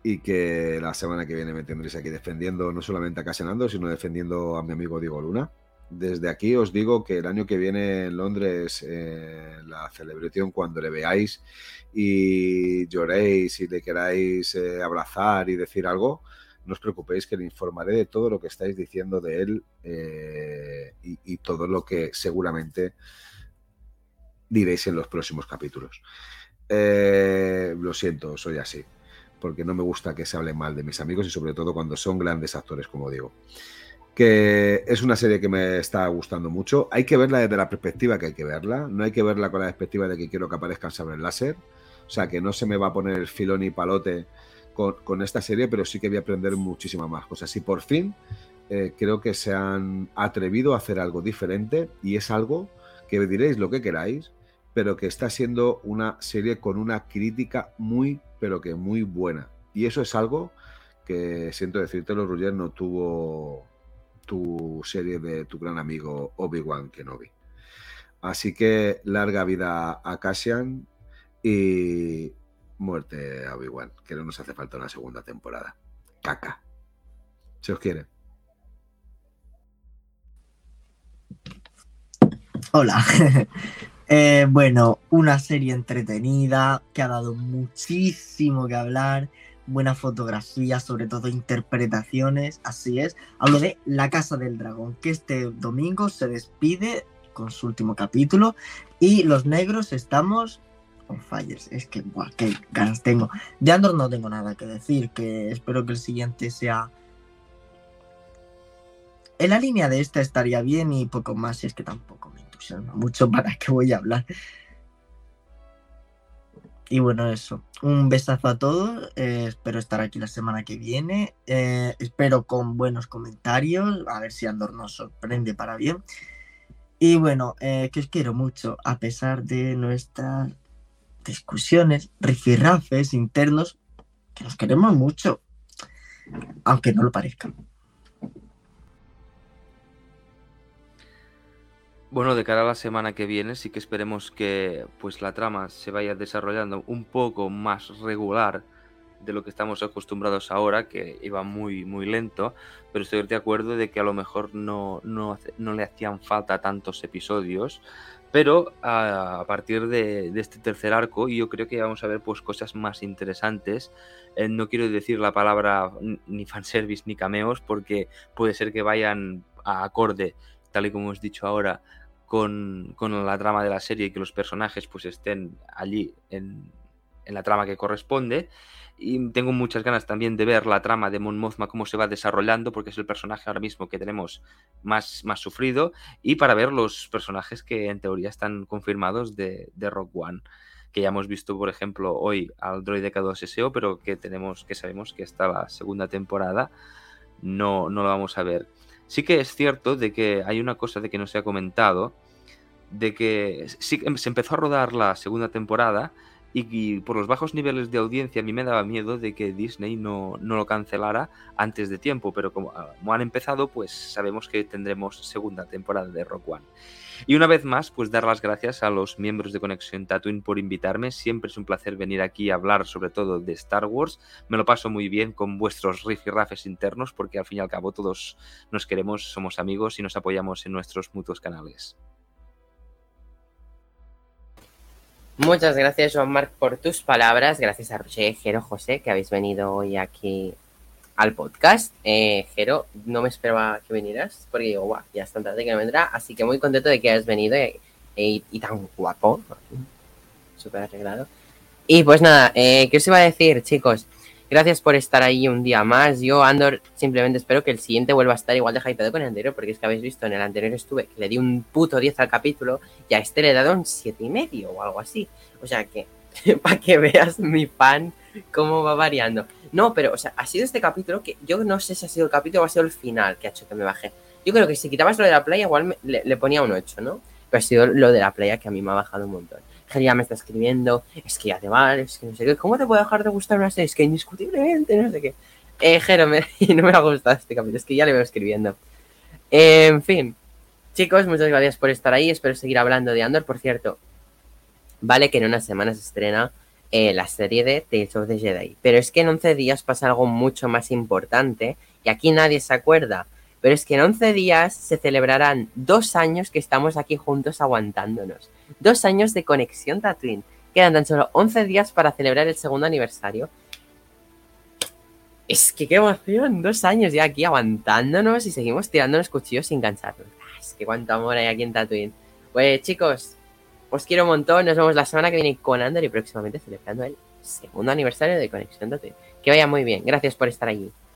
Y que la semana que viene me tendréis aquí defendiendo no solamente a Casenando, sino defendiendo a mi amigo Diego Luna. Desde aquí os digo que el año que viene en Londres, eh, la celebración, cuando le veáis y lloréis y le queráis eh, abrazar y decir algo, no os preocupéis que le informaré de todo lo que estáis diciendo de él eh, y, todo lo que seguramente diréis en los próximos capítulos. Eh, lo siento, soy así, porque no me gusta que se hable mal de mis amigos y sobre todo cuando son grandes actores, como digo. Que es una serie que me está gustando mucho. Hay que verla desde la perspectiva que hay que verla. No hay que verla con la perspectiva de que quiero que aparezcan sables láser. O sea, que no se me va a poner el filón y palote con, esta serie, pero sí que voy a aprender muchísimas más cosas. Y por fin eh, creo que se han atrevido a hacer algo diferente y es algo que diréis lo que queráis, pero que está siendo una serie con una crítica muy, pero que muy buena. Y eso es algo que, siento decírtelo, Roger, no tuvo tu serie de tu gran amigo Obi-Wan Kenobi. Así que larga vida a Cassian y muerte a Obi-Wan, que no nos hace falta una segunda temporada. Caca. Se os quiere. Hola. [laughs] Eh, bueno, una serie entretenida que ha dado muchísimo que hablar, buena fotografía, sobre todo interpretaciones, así es. Hablo de La Casa del Dragón, que este domingo se despide con su último capítulo y los negros estamos on fire. Es que, buah, qué ganas tengo. De Andor no tengo nada que decir, que espero que el siguiente sea... En la línea de esta estaría bien y poco más, es que tampoco me entusiasma mucho [laughs] para qué voy a hablar. Y bueno, eso. Un besazo a todos. eh, espero estar aquí la semana que viene. eh, espero con buenos comentarios. A ver si Andor nos sorprende para bien. Y bueno, eh, que os quiero mucho. A pesar de nuestras discusiones, rifirrafes internos, que nos queremos mucho. Aunque no lo parezca. Bueno, de cara a la semana que viene, sí que esperemos que pues la trama se vaya desarrollando un poco más regular de lo que estamos acostumbrados ahora, que iba muy, muy lento, pero estoy de acuerdo de que a lo mejor no, no, no le hacían falta tantos episodios, pero a, a partir de, este tercer arco yo creo que vamos a ver pues cosas más interesantes. Eh, no quiero decir la palabra ni fanservice ni cameos, porque puede ser que vayan a acorde, tal y como hemos dicho ahora, con, con la trama de la serie y que los personajes pues estén allí en, en la trama que corresponde. Y tengo muchas ganas también de ver la trama de Mon Mothma, cómo se va desarrollando, porque es el personaje ahora mismo que tenemos más, más sufrido, y para ver los personajes que en teoría están confirmados de, de Rock One, que ya hemos visto, por ejemplo, hoy al droide K2SO, pero que tenemos, que sabemos que está la segunda temporada, no, no lo vamos a ver. Sí que es cierto de que hay una cosa de que no se ha comentado, de que sí, se empezó a rodar la segunda temporada y, y por los bajos niveles de audiencia a mí me daba miedo de que Disney no, no lo cancelara antes de tiempo, pero como, ah, han empezado, pues sabemos que tendremos segunda temporada de Rock One. Y una vez más, pues dar las gracias a los miembros de Conexión Tatooine por invitarme. Siempre es un placer venir aquí a hablar sobre todo de Star Wars. Me lo paso muy bien con vuestros rifirrafes internos porque al fin y al cabo todos nos queremos, somos amigos y nos apoyamos en nuestros mutuos canales. Muchas gracias, Juan Marc, por tus palabras. Gracias a Roger, Jero, José, que habéis venido hoy aquí al podcast. Eh, Jero, no me esperaba que vinieras, porque digo, guau, ya es tan tarde que no vendrá. Así que muy contento de que hayas venido y tan guapo, súper arreglado. Y pues nada, eh, ¿qué os iba a decir, chicos? Gracias por estar ahí un día más. Yo, Andor, simplemente espero que el siguiente vuelva a estar igual de hypeado con el anterior, porque es que habéis visto, en el anterior estuve, que le di un puto 10 al capítulo, y a este le he dado un siete y medio o algo así. O sea que, [laughs] para que veas mi fan, cómo va variando. No, pero, o sea, ha sido este capítulo que yo no sé si ha sido el capítulo o ha sido el final que ha hecho que me baje. Yo creo que si quitabas lo de la playa, igual me- le, le ponía un 8, ¿no? Pero ha sido lo de la playa que a mí me ha bajado un montón. Ya me está escribiendo, es que ya te vale, es que no sé qué, ¿cómo te puede dejar de gustar una serie? Es que indiscutiblemente, no sé qué. Eh, Jero, [laughs] no me ha gustado este capítulo, es que ya le veo escribiendo. En fin, chicos, muchas gracias por estar ahí. Espero seguir hablando de Andor. Por cierto, vale que en unas semanas se estrena eh, la serie de Tales of the Jedi. Pero es que en 11 días pasa algo mucho más importante y aquí nadie se acuerda. Pero es que en 11 días se celebrarán dos años que estamos aquí juntos aguantándonos. Dos años de conexión Tatooine. Quedan tan solo 11 días para celebrar el segundo aniversario. Es que qué emoción, dos años ya aquí aguantándonos y seguimos tirándonos cuchillos sin cansarnos. Ah, Es que cuánto amor hay aquí en Tatooine. Pues chicos, os quiero un montón. Nos vemos la semana que viene con Andor y próximamente celebrando el segundo aniversario de Conexión Tatooine. Que vaya muy bien. Gracias por estar allí.